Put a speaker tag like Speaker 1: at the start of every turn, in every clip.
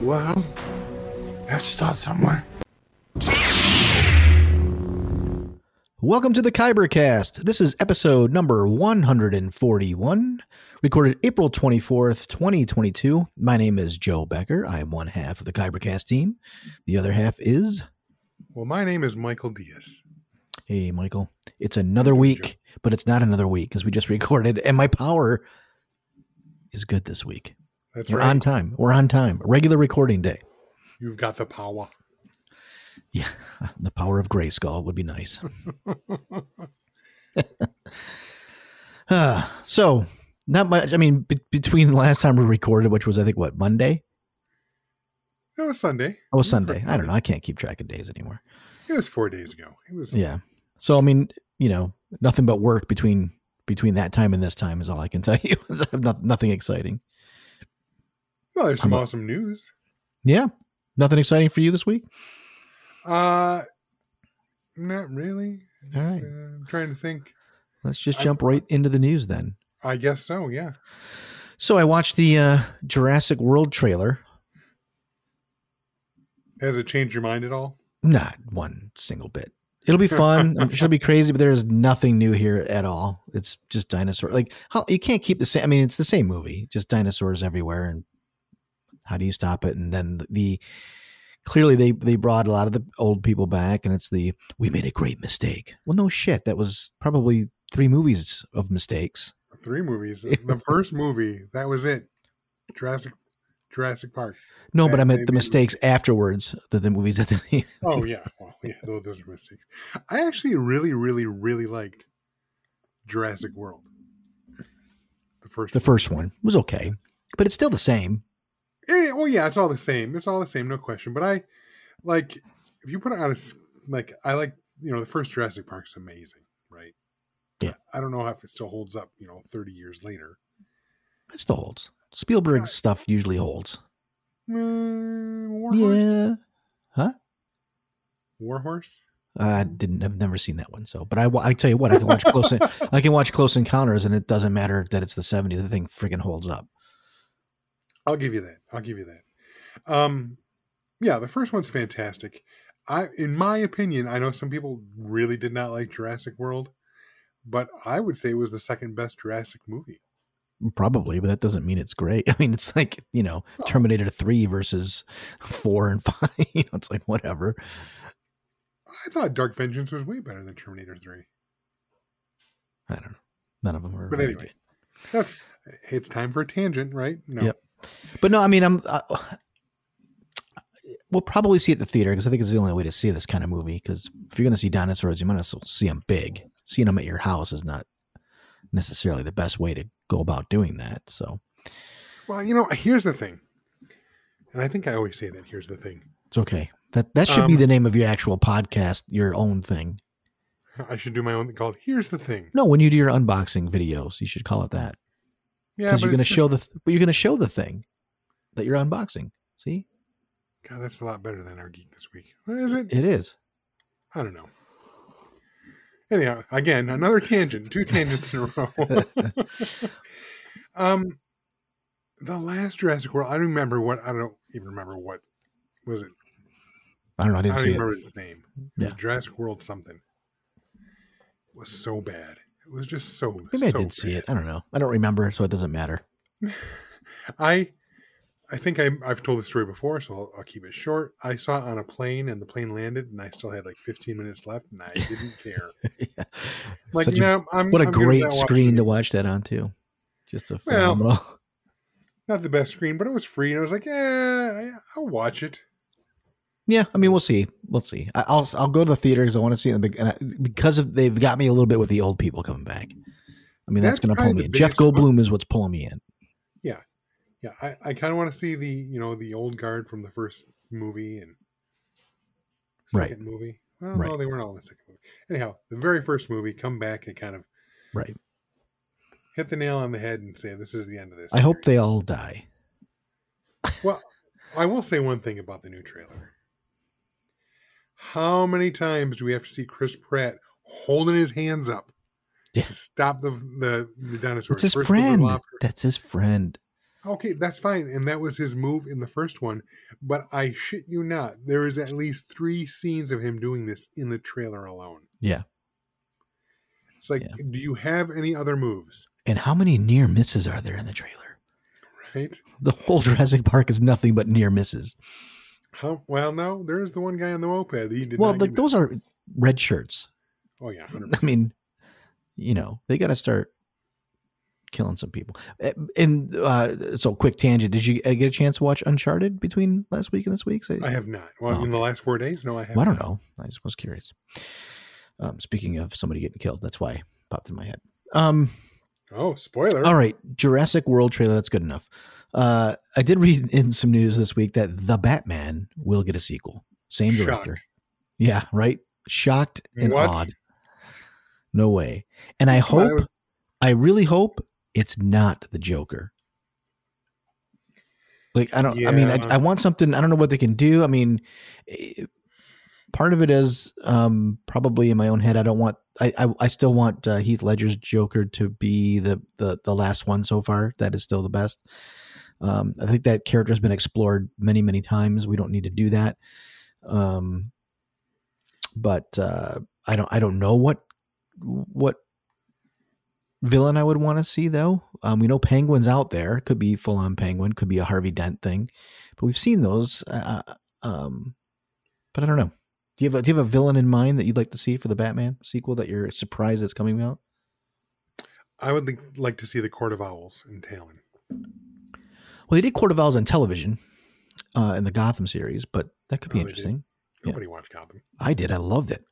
Speaker 1: Well, let's start somewhere.
Speaker 2: Welcome to the Kybercast. This is episode number 141, recorded April 24th, 2022. My name is Joe Becker. I am one half of the Kybercast team. The other half is,
Speaker 3: Well, my name is Michael Diaz.
Speaker 2: hey, Michael. It's another week, but it's not another week because we just recorded, and my power is good this week.
Speaker 3: That's
Speaker 2: We're
Speaker 3: right.
Speaker 2: on time. We're on time. Regular recording day.
Speaker 3: You've got the power.
Speaker 2: Yeah, the power of Grayskull would be nice. uh, so, not much. I mean, be- between the last time we recorded, which was I think what Monday,
Speaker 3: It was Sunday.
Speaker 2: oh Sunday. I don't know. I can't keep track of days anymore.
Speaker 3: It was four days ago. It was.
Speaker 2: Yeah. So I mean, you know, nothing but work between between that time and this time is all I can tell you. I have nothing, nothing exciting.
Speaker 3: Well, there's some
Speaker 2: I'm
Speaker 3: awesome news.
Speaker 2: Yeah, nothing exciting for you this week.
Speaker 3: Uh, not really.
Speaker 2: All right.
Speaker 3: uh, I'm trying to think.
Speaker 2: Let's just
Speaker 3: I-
Speaker 2: jump right into the news then.
Speaker 3: I guess so. Yeah.
Speaker 2: So I watched the uh, Jurassic World trailer.
Speaker 3: Has it changed your mind at all?
Speaker 2: Not one single bit. It'll be fun. I'm sure it'll be crazy, but there's nothing new here at all. It's just dinosaur. Like how you can't keep the same. I mean, it's the same movie, just dinosaurs everywhere. And how do you stop it? And then the, the clearly they they brought a lot of the old people back, and it's the we made a great mistake. Well, no shit. That was probably three movies of mistakes.
Speaker 3: Three movies. the first movie. That was it. Jurassic. Jurassic Park.
Speaker 2: No, but I meant the mistakes afterwards. The, the movies that they.
Speaker 3: Oh yeah. Well, yeah. Those, those are mistakes. I actually really, really, really liked Jurassic World. The first.
Speaker 2: The first one was okay, but it's still the same.
Speaker 3: Yeah, yeah, well, yeah, it's all the same. It's all the same, no question. But I like if you put it on a like I like you know the first Jurassic Park's amazing, right?
Speaker 2: Yeah.
Speaker 3: I don't know if it still holds up, you know, thirty years later.
Speaker 2: It still holds. Spielberg's stuff usually holds.
Speaker 3: Mm, Warhorse.
Speaker 2: Yeah. Huh?
Speaker 3: Warhorse.
Speaker 2: I didn't. I've never seen that one. So, but I, I tell you what, I can watch close. I can watch Close Encounters, and it doesn't matter that it's the '70s. The thing freaking holds up.
Speaker 3: I'll give you that. I'll give you that. Um, yeah, the first one's fantastic. I, in my opinion, I know some people really did not like Jurassic World, but I would say it was the second best Jurassic movie.
Speaker 2: Probably, but that doesn't mean it's great. I mean, it's like you know, Terminator Three versus four and five. you know, it's like whatever.
Speaker 3: I thought Dark Vengeance was way better than Terminator 3.
Speaker 2: I don't know. None of them are.
Speaker 3: But anyway,
Speaker 2: good.
Speaker 3: that's it's time for a tangent, right? No.
Speaker 2: Yep. But no, I mean, I'm. Uh, we'll probably see it at the theater because I think it's the only way to see this kind of movie. Because if you're going to see dinosaurs, you might as well see them big. Seeing them at your house is not necessarily the best way to go about doing that. So
Speaker 3: Well, you know, here's the thing. And I think I always say that here's the thing.
Speaker 2: it's okay. That that should be
Speaker 3: Um,
Speaker 2: the name of your actual podcast, your own thing.
Speaker 3: I should do my own thing called Here's the Thing.
Speaker 2: No, when you do your unboxing videos, you should call it that
Speaker 3: Yeah,
Speaker 2: because
Speaker 3: but
Speaker 2: you're going to show
Speaker 3: just-
Speaker 2: the but you're going to show the thing that you're unboxing. See,
Speaker 3: God, that's a lot better than our geek this week. What is it?
Speaker 2: it is.
Speaker 3: I don't know. Anyhow, again, another tangent. Two tangents in a row. um the last Jurassic World, I don't remember what I don't even remember what was it.
Speaker 2: I don't know. I
Speaker 3: I
Speaker 2: didn't
Speaker 3: don't
Speaker 2: see
Speaker 3: even
Speaker 2: it.
Speaker 3: remember its name. It was
Speaker 2: Yeah.
Speaker 3: Jurassic World something. It was so bad. It was just so
Speaker 2: Maybe I
Speaker 3: so
Speaker 2: did see it. I don't know. I don't remember, so it doesn't matter.
Speaker 3: I I think I, I've told the story before, so I'll, I'll keep it short. I saw it on a plane, and the plane landed, and I still had like 15 minutes left, and I didn't care.
Speaker 2: yeah.
Speaker 3: Like,
Speaker 2: Such a-
Speaker 3: no, I'm
Speaker 2: what a
Speaker 3: I'm good
Speaker 2: great screen to watch that on too. Just a
Speaker 3: Well,
Speaker 2: phenomenal.
Speaker 3: Not the best screen, but it was free, and I was like, yeah, I'll watch it.
Speaker 2: Yeah, I mean, we'll see. We'll see. I, I'll I'll go to the theater because I want to see it big, and I, because of they've got me a little bit with the old people coming back. I mean, that's,
Speaker 3: That's
Speaker 2: going to pull me in. Jeff Goldblum is what's pulling me in.
Speaker 3: yeah, yeah. I, I kind of want to see the you know the old guard from the first movie and
Speaker 2: Right.
Speaker 3: second movie. Well,
Speaker 2: Right.
Speaker 3: no, they weren't all in the second movie. Anyhow, the very first movie, come back and kind of
Speaker 2: Right.
Speaker 3: hit the nail on the head and say this is the end of this.
Speaker 2: I hope they all die.
Speaker 3: Well, I will say one thing about the new trailer. How many times do we have to see Chris Pratt holding his hands up
Speaker 2: Yeah.
Speaker 3: to stop the the, the dinosaurs?
Speaker 2: It's his
Speaker 3: First
Speaker 2: friend. That's his friend.
Speaker 3: Okay, that's fine, and that was his move in the first one. But I shit you not, there is at least three scenes of him doing this in the trailer alone.
Speaker 2: Yeah.
Speaker 3: It's like,
Speaker 2: Yeah.
Speaker 3: do you have any other moves?
Speaker 2: And how many near misses are there in the trailer?
Speaker 3: Right?
Speaker 2: The whole Jurassic Park is nothing but near misses.
Speaker 3: How well? No, there's the one guy on the moped. That he did
Speaker 2: Well, like those are red shirts.
Speaker 3: Oh yeah, hundred
Speaker 2: I mean, you know, they got to start killing some people. Uh, And uh, so, quick tangent. Did you uh, get a chance to watch Uncharted between last week and this week?
Speaker 3: I have not. Well,
Speaker 2: Oh,
Speaker 3: in the last four days, no, I have.
Speaker 2: Well, I don't know. I just was curious. Um, speaking of somebody getting killed, that's why it popped in my head. Um,
Speaker 3: Oh, spoiler!
Speaker 2: all right, Jurassic World trailer. That's good enough. Uh, I did read in some news this week that the Batman will get a sequel. Same director.
Speaker 3: Shocked.
Speaker 2: Yeah, right. Shocked and
Speaker 3: What?
Speaker 2: awed. No way. And I hope,
Speaker 3: was-
Speaker 2: I really hope it's not the Joker. Like I don't. I mean, I, I want something. I don't know what they can do. I mean, eh, part of it is um, probably in my own head. I don't want. I I, I still want uh, Heath Ledger's Joker to be the the the last one so far. That is still the best. Um, I think that character has been explored many many times. We don't need to do that. Um, but uh, I don't. I don't know what what villain I would want to see though. Um, we know Penguin's out there. Could be full on Penguin. Could be a Harvey Dent thing. But we've seen those. Uh, um, but I don't know. Do you have a, do you have a villain in mind that you'd like to see for the Batman sequel that you're surprised it's coming out?
Speaker 3: I would like, like to see the Court of Owls in Talon.
Speaker 2: Well, they did Court of Owls on television uh, in the Gotham series, but that could be
Speaker 3: Oh,
Speaker 2: interesting. Yeah.
Speaker 3: Nobody watched Gotham.
Speaker 2: I did. I loved it.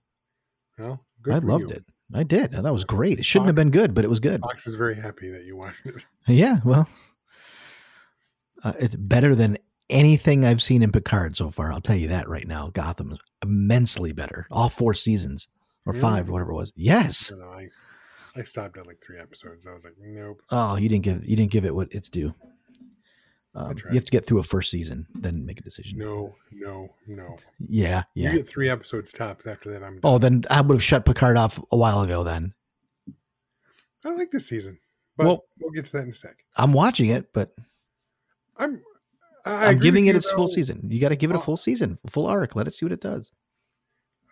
Speaker 3: Good
Speaker 2: I loved
Speaker 3: you.
Speaker 2: it. I did. That was great. It shouldn't have been good, but it was good.
Speaker 3: Fox is very happy that you watched it.
Speaker 2: Yeah, well, uh, it's better than anything I've seen in Picard so far. I'll tell you that right now. Gotham is immensely better. All four seasons or
Speaker 3: Really?
Speaker 2: five, whatever it was. Yes.
Speaker 3: I, I, I stopped at like three episodes. I was like, nope.
Speaker 2: Oh, you didn't give you didn't give it what it's due. Um, you have to get through a first season, then make a decision.
Speaker 3: No, no, no.
Speaker 2: Yeah, yeah.
Speaker 3: You get three episodes tops. After that, I'm. Done.
Speaker 2: Oh, then I would have shut Picard off a while ago. Then
Speaker 3: I like this season, but
Speaker 2: Well-
Speaker 3: we'll get to that in a sec.
Speaker 2: I'm watching it, but
Speaker 3: I'm. I,
Speaker 2: I'm giving it its full season. You got to give it a full season, full arc. Let it see what it does.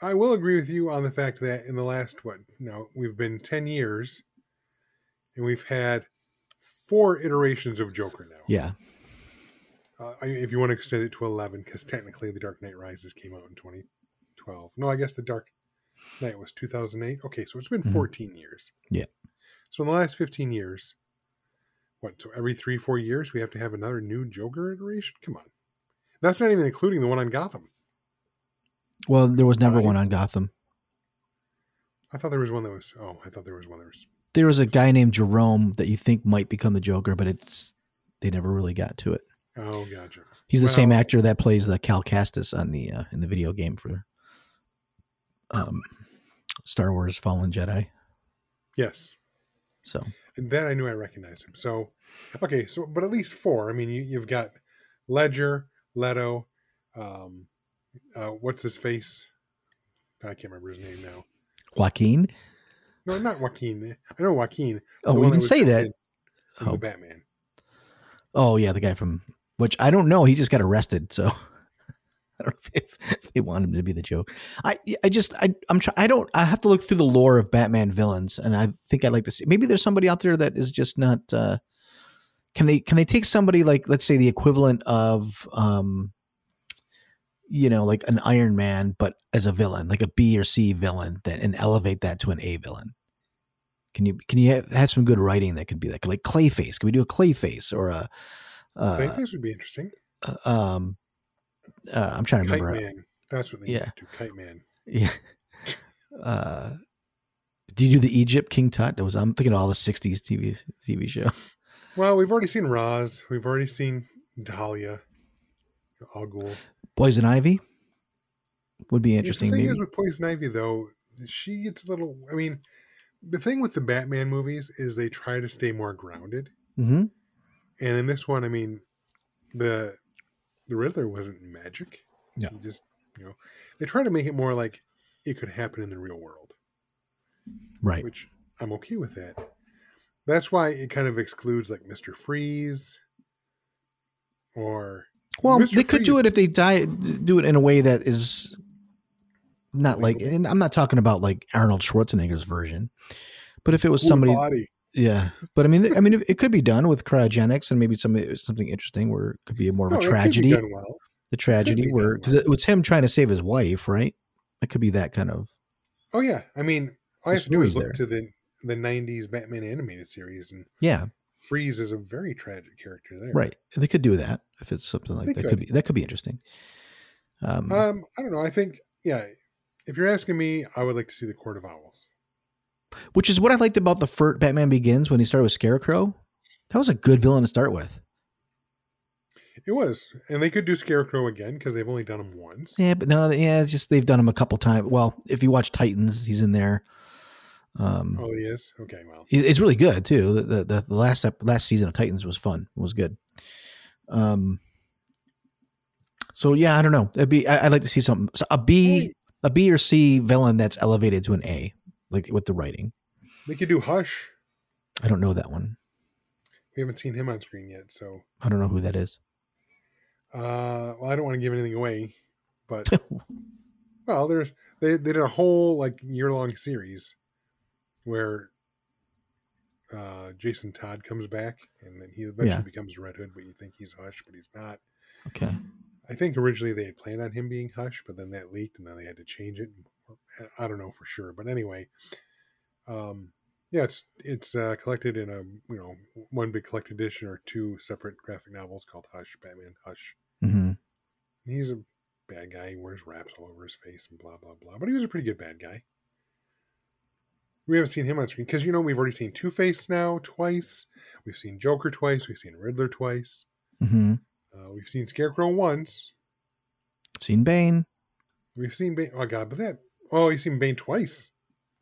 Speaker 3: I will agree with you on the fact that in the last what now we've been ten years, and we've had four iterations of Joker now.
Speaker 2: Yeah,
Speaker 3: Uh, if you want to extend it to eleven, because technically the Dark Knight Rises came out in 2012. No, I guess the Dark Knight was 2008. Okay, so it's been
Speaker 2: Mhm.
Speaker 3: 14 years.
Speaker 2: Yeah.
Speaker 3: So in the last 15 years, what? So every three, four years, we have to have another new Joker iteration. Come on, that's not even including the one on Gotham.
Speaker 2: Well, there was never
Speaker 3: Five?
Speaker 2: one on Gotham.
Speaker 3: I thought there was one that was. Oh, I thought there was one that was.
Speaker 2: There was a guy named Jerome that you think might become the Joker, but it's they never really got to it.
Speaker 3: Oh, gotcha.
Speaker 2: He's the same actor that plays the Cal Kestis on the uh, in the video game for um, Star Wars Fallen Jedi.
Speaker 3: Yes,
Speaker 2: So
Speaker 3: and then I knew I recognized him. So, okay, so but at least four. I mean, you, you've got Ledger, Leto, um, uh, what's his face? I can't remember his name now.
Speaker 2: Joaquin.
Speaker 3: No, not Joaquin. I know Joaquin.
Speaker 2: Oh,
Speaker 3: we
Speaker 2: well,
Speaker 3: one
Speaker 2: you can say that. Oh.
Speaker 3: the Batman.
Speaker 2: Oh yeah, the guy from which I don't know. He just got arrested, so I don't know if, if they want him to be the joke. I I just I I'm try, I don't I have to look through the lore of Batman villains, and I think I'd like to see. Maybe there's somebody out there that is just not. uh Can they can they take somebody like let's say the equivalent of um you know like an Iron Man, but as a villain, like a B or C villain, that and elevate that to an A villain. Can you can you have, have some good writing that could be like like Clayface? Can we do a Clayface or a uh,
Speaker 3: Clayface would be interesting.
Speaker 2: uh, um uh, I'm trying to
Speaker 3: Kite
Speaker 2: remember.
Speaker 3: Man. That's what they
Speaker 2: Yeah.
Speaker 3: do. Kite Man.
Speaker 2: Yeah. Uh, do you do the Egypt King Tut? That was I'm thinking of all the '60s TV TV show.
Speaker 3: Well, we've already seen Ra's. We've already seen Talia. Al Ghul.
Speaker 2: Poison Ivy would be
Speaker 3: Yeah,
Speaker 2: interesting.
Speaker 3: The thing
Speaker 2: maybe.
Speaker 3: is with Poison Ivy, though, she gets a little. I mean, the thing with the Batman movies is they try to stay more grounded,
Speaker 2: hmm
Speaker 3: and in this one, I mean, the the Riddler wasn't magic.
Speaker 2: No.
Speaker 3: He just you know they try to make it more like it could happen in the real world,
Speaker 2: Right.
Speaker 3: which I'm okay with that. That's why it kind of excludes like Mister Freeze or
Speaker 2: Well,
Speaker 3: Mr.
Speaker 2: they could do it if they die, do it in a way that is not like, and I'm not talking about like Arnold Schwarzenegger's version, but if it was somebody,
Speaker 3: body.
Speaker 2: Yeah. But I mean, I mean, it could be done with cryogenics and maybe some something interesting where it could be more of a
Speaker 3: it could be
Speaker 2: tragedy.
Speaker 3: well.
Speaker 2: The tragedy where because
Speaker 3: well.
Speaker 2: it was him trying to save his wife, right? It could be that kind of
Speaker 3: Oh yeah, I mean, all
Speaker 2: The
Speaker 3: have to do is look
Speaker 2: there.
Speaker 3: to the the '90s Batman animated series, and
Speaker 2: yeah,
Speaker 3: Freeze is a very tragic character there.
Speaker 2: right. They could do that if it's something like
Speaker 3: They
Speaker 2: that. Could.
Speaker 3: could.
Speaker 2: be that could be interesting. Um,
Speaker 3: Um, I don't know. I think yeah. If you're asking me, I would like to see the Court of Owls.
Speaker 2: Which is what I liked about the first Batman Begins when he started with Scarecrow. That was a good villain to start with.
Speaker 3: It was, and they could do Scarecrow again because they've only done him once.
Speaker 2: Yeah, but no, yeah, it's just they've done him a couple times. Well, if you watch Titans, he's in there. Um,
Speaker 3: Oh, he is. Okay, well,
Speaker 2: it's really good too. The the, the, the last ep- last season of Titans was fun. It was good. Um. So yeah, I don't know. It'd be I, I'd like to see something so a B a B or C villain that's elevated to an A, like with the writing.
Speaker 3: they could do Hush.
Speaker 2: I don't know that one.
Speaker 3: We haven't seen him on screen yet, so
Speaker 2: I don't know who that is.
Speaker 3: uh, well, I don't want to give anything away, but well, there's they, they did a whole like year long series where uh, Jason Todd comes back, and then he eventually
Speaker 2: Yeah.
Speaker 3: becomes Red Hood, but you think he's Hush, but he's not.
Speaker 2: Okay.
Speaker 3: I think originally they had planned on him being Hush, but then that leaked, and then they had to change it. I don't know for sure, but anyway, um, yeah, it's it's uh, collected in a you know one big collected edition or two separate graphic novels called Hush, Batman Hush.
Speaker 2: hmm
Speaker 3: He's a bad guy. He wears wraps all over his face and blah blah blah. But he was a pretty good bad guy. We haven't seen him on screen because you know we've already seen Two Face now twice. We've seen Joker twice. We've seen Riddler twice.
Speaker 2: hmm
Speaker 3: Uh, we've seen Scarecrow once.
Speaker 2: Seen Bane.
Speaker 3: We've seen Bane. Oh god, but that. Oh, you've seen Bane twice.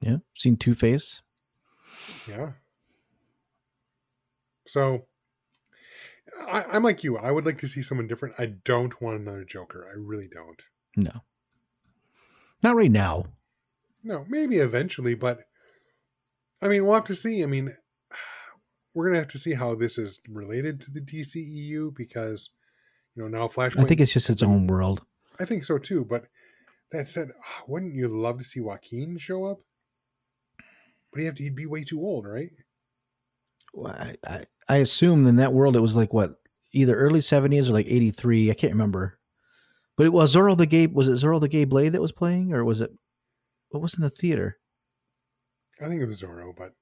Speaker 2: Yeah. Seen Two Face.
Speaker 3: Yeah. So, I, I'm like you. I would like to see someone different. I don't want another Joker. I really don't.
Speaker 2: No. Not right now.
Speaker 3: No, maybe eventually, but I mean, we'll have to see. I mean, we're gonna have to see how this is related to the DCEU because you know now Flashpoint.
Speaker 2: I think it's just its own world.
Speaker 3: I think so too. But that said, ah, wouldn't you love to see Joaquin show up? But he have to, he'd be way too old, right?
Speaker 2: Well, I, I, I assume in that world it was like what either early 70s or like 83 i can't remember but it was Zorro the gay was it Zorro the gay blade that was playing or was it what was in the theater
Speaker 3: I think it was Zorro, but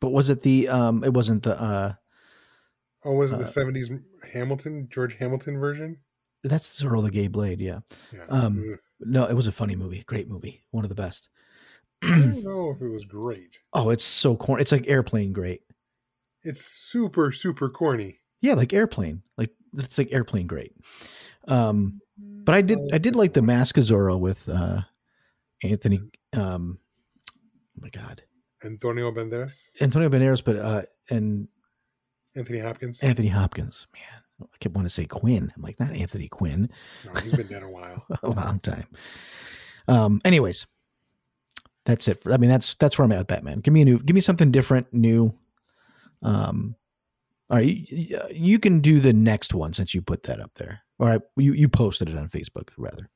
Speaker 2: but was it the um it wasn't the uh
Speaker 3: oh, was it the
Speaker 2: Uh,
Speaker 3: seventies Hamilton George Hamilton version?
Speaker 2: That's Zorro the gay blade yeah
Speaker 3: Yeah.
Speaker 2: um,
Speaker 3: Ugh.
Speaker 2: no it was a funny movie great movie one of the best
Speaker 3: I don't know if it was great.
Speaker 2: oh it's so corny it's like airplane great
Speaker 3: It's super super corny.
Speaker 2: yeah like airplane like it's like airplane great um but I did I did like the Mask of Zorro with uh Anthony um oh my god
Speaker 3: Antonio Banderas,
Speaker 2: Antonio Banderas but uh and
Speaker 3: Anthony Hopkins.
Speaker 2: Anthony Hopkins man I kept wanting to say Quinn. I'm like not Anthony Quinn.
Speaker 3: No, he's been dead a while.
Speaker 2: a long time. Um anyways that's it for I mean that's that's where I'm at with Batman. Give me a new give me something different new. Um all right you, you can do the next one since you put that up there. All right you you posted it on Facebook rather.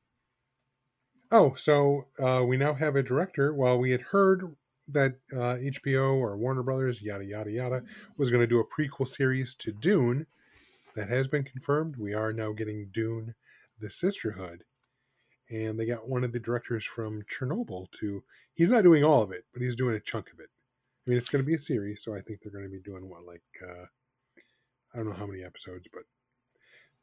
Speaker 3: Oh, so uh, we now have a director. While we had heard that uh, HBO or Warner Brothers, yada yada yada, was going to do a prequel series to Dune, that has been confirmed. We are now getting Dune: The Sisterhood, and they got one of the directors from Chernobyl to. He's not doing all of it, but he's doing a chunk of it. I mean, it's going to be a series, so I think they're going to be doing what, like, uh, I don't know how many episodes, but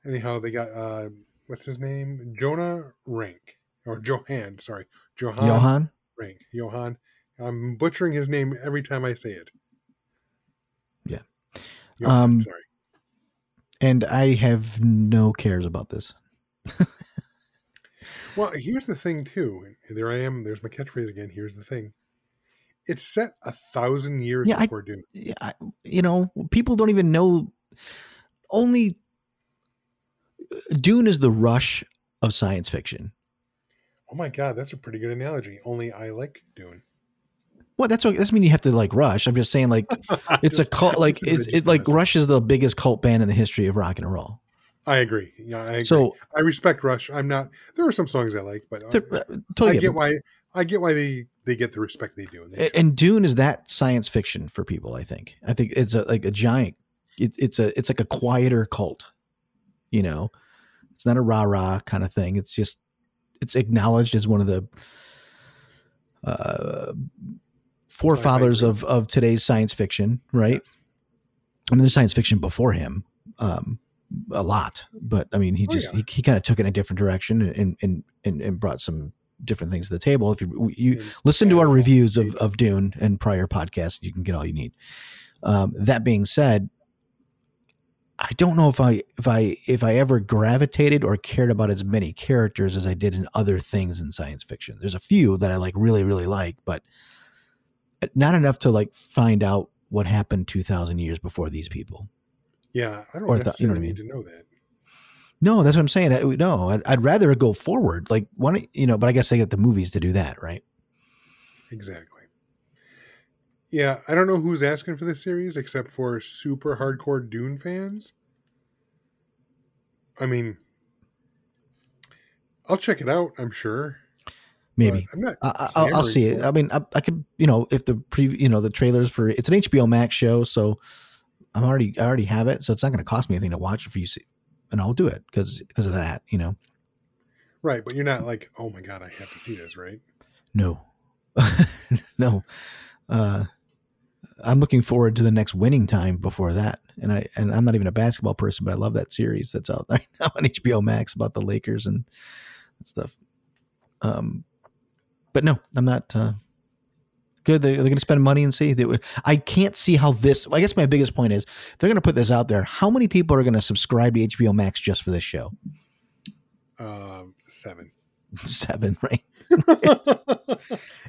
Speaker 3: anyhow, they got uh, what's his name, Jonah Renck or Johan, sorry, Johan,
Speaker 2: Johan
Speaker 3: Renck, Johan. I'm butchering his name every time I say it. Yeah. ahead,
Speaker 2: Um,
Speaker 3: sorry.
Speaker 2: And I have no cares about this.
Speaker 3: Well, here's the thing too. There I am. There's my catchphrase again. Here's the thing. It's set a thousand years
Speaker 2: Yeah, I-
Speaker 3: before Dune.
Speaker 2: Yeah, I, you know, people don't even know. Only Dune is the rush of science fiction.
Speaker 3: Oh my god, that's a pretty good analogy. Only I like Dune.
Speaker 2: Well, that's what doesn't mean you have to like Rush. I'm just saying like it's a cult. Like it's it like. Rush is the biggest cult band in the history of rock and roll.
Speaker 3: I agree. Yeah, I agree.
Speaker 2: So
Speaker 3: I respect Rush. I'm not. There are some songs I like, but uh,
Speaker 2: uh, totally
Speaker 3: I
Speaker 2: get
Speaker 3: why. I get why they they get the respect they do. And
Speaker 2: A- and Dune is that science fiction for people. I think. I think it's a like a giant. It, it's a it's like a quieter cult. You know, it's not a rah rah kind of thing. It's just it's acknowledged as one of the uh, forefathers of of today's science fiction. Right. I mean, there's science fiction before him. Um, a lot, but I mean, he
Speaker 3: Oh,
Speaker 2: just
Speaker 3: yeah.
Speaker 2: he, he kind of took it in a different direction and and and, and brought some different things to the table. If you you
Speaker 3: And-
Speaker 2: listen to our reviews of, of Dune and prior podcasts, you can get all you need. Um, that being said, I don't know if I if I if I ever gravitated or cared about as many characters as I did in other things in science fiction. There's a few that I like really really like, but not enough to like find out what happened two thousand years before these people.
Speaker 3: yeah, I don't
Speaker 2: or the- you know
Speaker 3: necessarily
Speaker 2: what I
Speaker 3: need to know that.
Speaker 2: No, that's what I'm saying. I, no, I'd, I'd rather go forward. Like one, you know, but I guess they get the movies to do that, right?
Speaker 3: Exactly. Yeah, I don't know who's asking for this series except for super hardcore Dune fans. I mean, I'll check it out. I'm sure.
Speaker 2: Maybe. I, I- I'll, I'll see it. I mean, I, I could, you know, if the pre, you know, the trailers for it's an HBO Max show, so I'm already, I already have it, so it's not going to cost me anything to watch if you see, and I'll do it because because of that, you know.
Speaker 3: Right, but you're not like, oh my god, I have to see this, right?
Speaker 2: No, no. Uh, I'm looking forward to the next winning time before that, and I and I'm not even a basketball person, but I love that series that's out right now on HBO Max about the Lakers and stuff. Um, but no, I'm not. Uh, good. They're, they're going to spend money and see. I can't see how this. I guess my biggest point is they're going to put this out there. How many people are going to subscribe to HBO Max just for this show?
Speaker 3: Um, seven.
Speaker 2: Seven, right?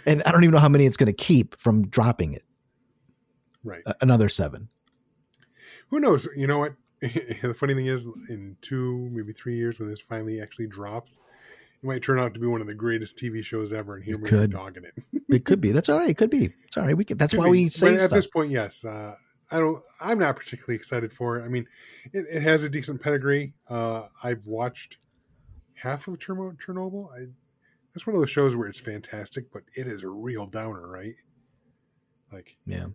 Speaker 2: And I don't even know how many it's going to keep from dropping it.
Speaker 3: right.
Speaker 2: Another seven.
Speaker 3: Who knows? You know what? the funny thing is, in two, maybe three years, when this finally actually drops, it might turn out to be one of the greatest TV shows ever, and here
Speaker 2: It
Speaker 3: we are
Speaker 2: could.
Speaker 3: dogging it.
Speaker 2: It could be. That's all right. It could be. It's all right. We could, that's
Speaker 3: Could
Speaker 2: why
Speaker 3: be.
Speaker 2: we say
Speaker 3: But at
Speaker 2: stuff.
Speaker 3: this point, yes. Uh, I don't. I'm not particularly excited for it. I mean, it, it has a decent pedigree. Uh, I've watched half of Cherno- Chernobyl. I, that's one of those shows where it's fantastic, but it is a real downer, right? Like,
Speaker 2: yeah.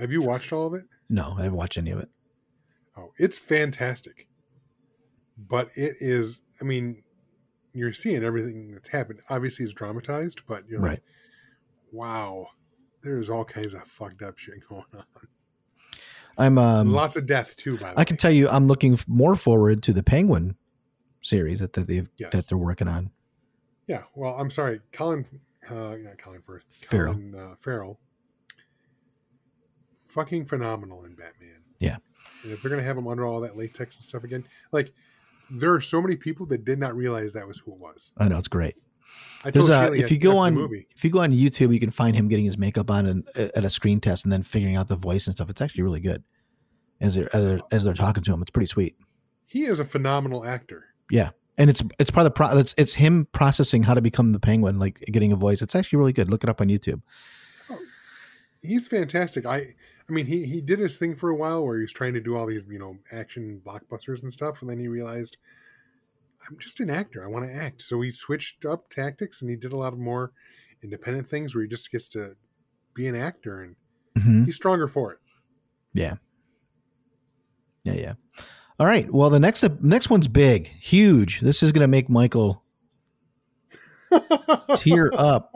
Speaker 3: have you watched all of it?
Speaker 2: No, I haven't watched any of it.
Speaker 3: Oh, it's fantastic. But it is, I mean, you're seeing everything that's happened. Obviously, it's dramatized, but you're
Speaker 2: Right.
Speaker 3: like, wow, there's all kinds of fucked up shit going on.
Speaker 2: I'm. Um,
Speaker 3: Lots of death, too, by the way.
Speaker 2: I can tell you, I'm looking f- more forward to the Penguin series that, that they've
Speaker 3: Yes.
Speaker 2: that they're working on.
Speaker 3: Yeah, well, I'm sorry. Colin, uh, not Colin Firth,
Speaker 2: Farrell.
Speaker 3: Colin uh, Farrell. Fucking phenomenal in Batman.
Speaker 2: Yeah.
Speaker 3: And if they're going to have him under all that latex and stuff again, like, there are so many people that did not realize that was who it was.
Speaker 2: I know it's great.
Speaker 3: I
Speaker 2: There's a if you go on if you go on YouTube, you can find him getting his makeup on and uh, at a screen test, and then figuring out the voice and stuff. It's actually really good. As they're as they're, as they're talking to him, it's pretty sweet.
Speaker 3: he is a phenomenal actor.
Speaker 2: Yeah, and it's it's part of the pro. It's it's him processing how to become the Penguin, like getting a voice. It's actually really good. Look it up on YouTube.
Speaker 3: He's fantastic. I I mean he he did his thing for a while where he was trying to do all these, you know, action blockbusters and stuff and then he realized I'm just an actor. I want to act. So he switched up tactics and he did a lot of more independent things where he just gets to be an actor and
Speaker 2: Mhm.
Speaker 3: he's stronger for it.
Speaker 2: Yeah. Yeah, yeah. All right. Well, the next next one's big, huge. This is going to make Michael tear up.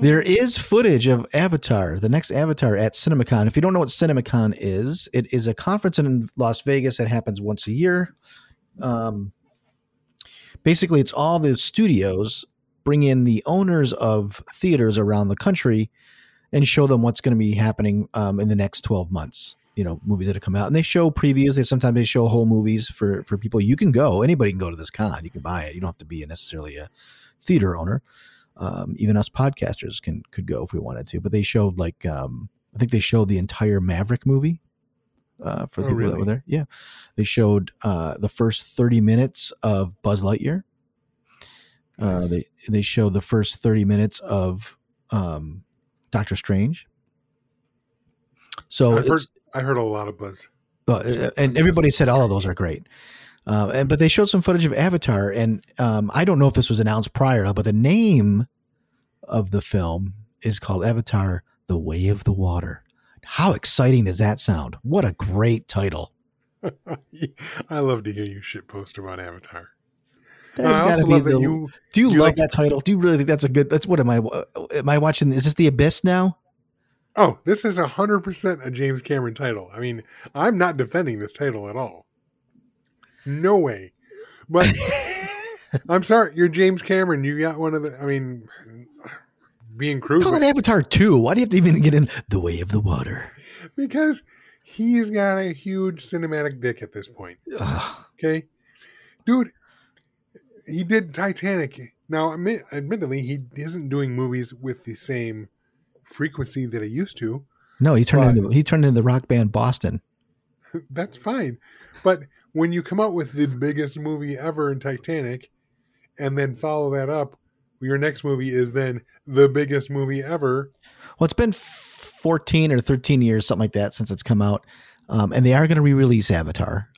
Speaker 2: There is footage of Avatar, the next Avatar at CinemaCon. If you don't know what CinemaCon is, it is a conference in Las Vegas that happens once a year. Um, basically, it's all the studios bring in the owners of theaters around the country and show them what's going to be happening um, in the next 12 months you know movies that have come out, and they show previews. They sometimes they show whole movies for for people. You can go. Anybody can go to this con. You can buy it. You don't have to be necessarily a theater owner. Um, even us podcasters can could go if we wanted to. But they showed like um, I think they showed the entire Maverick movie uh, for the
Speaker 3: Oh,
Speaker 2: people that were there. Yeah, they showed uh, the first thirty minutes of Buzz Lightyear. Uh, they they showed the first thirty minutes of um, Doctor Strange. So
Speaker 3: I've heard, I heard a lot of buzz.
Speaker 2: uh, and everybody said all of those are great. Uh, and but they showed some footage of Avatar, and um, I don't know if this was announced prior, but the name of the film is called Avatar: The Way of the Water. How exciting does that sound? What a great title!
Speaker 3: I love to hear you shit post about Avatar.
Speaker 2: That's gotta be the-
Speaker 3: you.
Speaker 2: do you,
Speaker 3: you
Speaker 2: like
Speaker 3: like-
Speaker 2: that title? Do you really think that's a good? That's what am I? Am I watching? Is this the Abyss now?
Speaker 3: Oh, this is a hundred percent a James Cameron title. I mean, I'm not defending this title at all. No way. But I'm sorry, you're James Cameron. You got one of the. I mean, being crude
Speaker 2: Call it Avatar Two. Why do you have to even get in the Way of the Water?
Speaker 3: because he's got a huge cinematic dick at this point.
Speaker 2: Ugh.
Speaker 3: Okay, dude, he did Titanic. Now, admit, admittedly, he isn't doing movies with the same frequency that he used to.
Speaker 2: No, he turned
Speaker 3: But-
Speaker 2: into he turned into the rock band Boston.
Speaker 3: That's fine, but when you come out with the biggest movie ever in Titanic, and then follow that up, your next movie is then the biggest movie ever.
Speaker 2: Well, it's been 14 or 13 years, something like that, since it's come out. Um, and they are going to re release Avatar.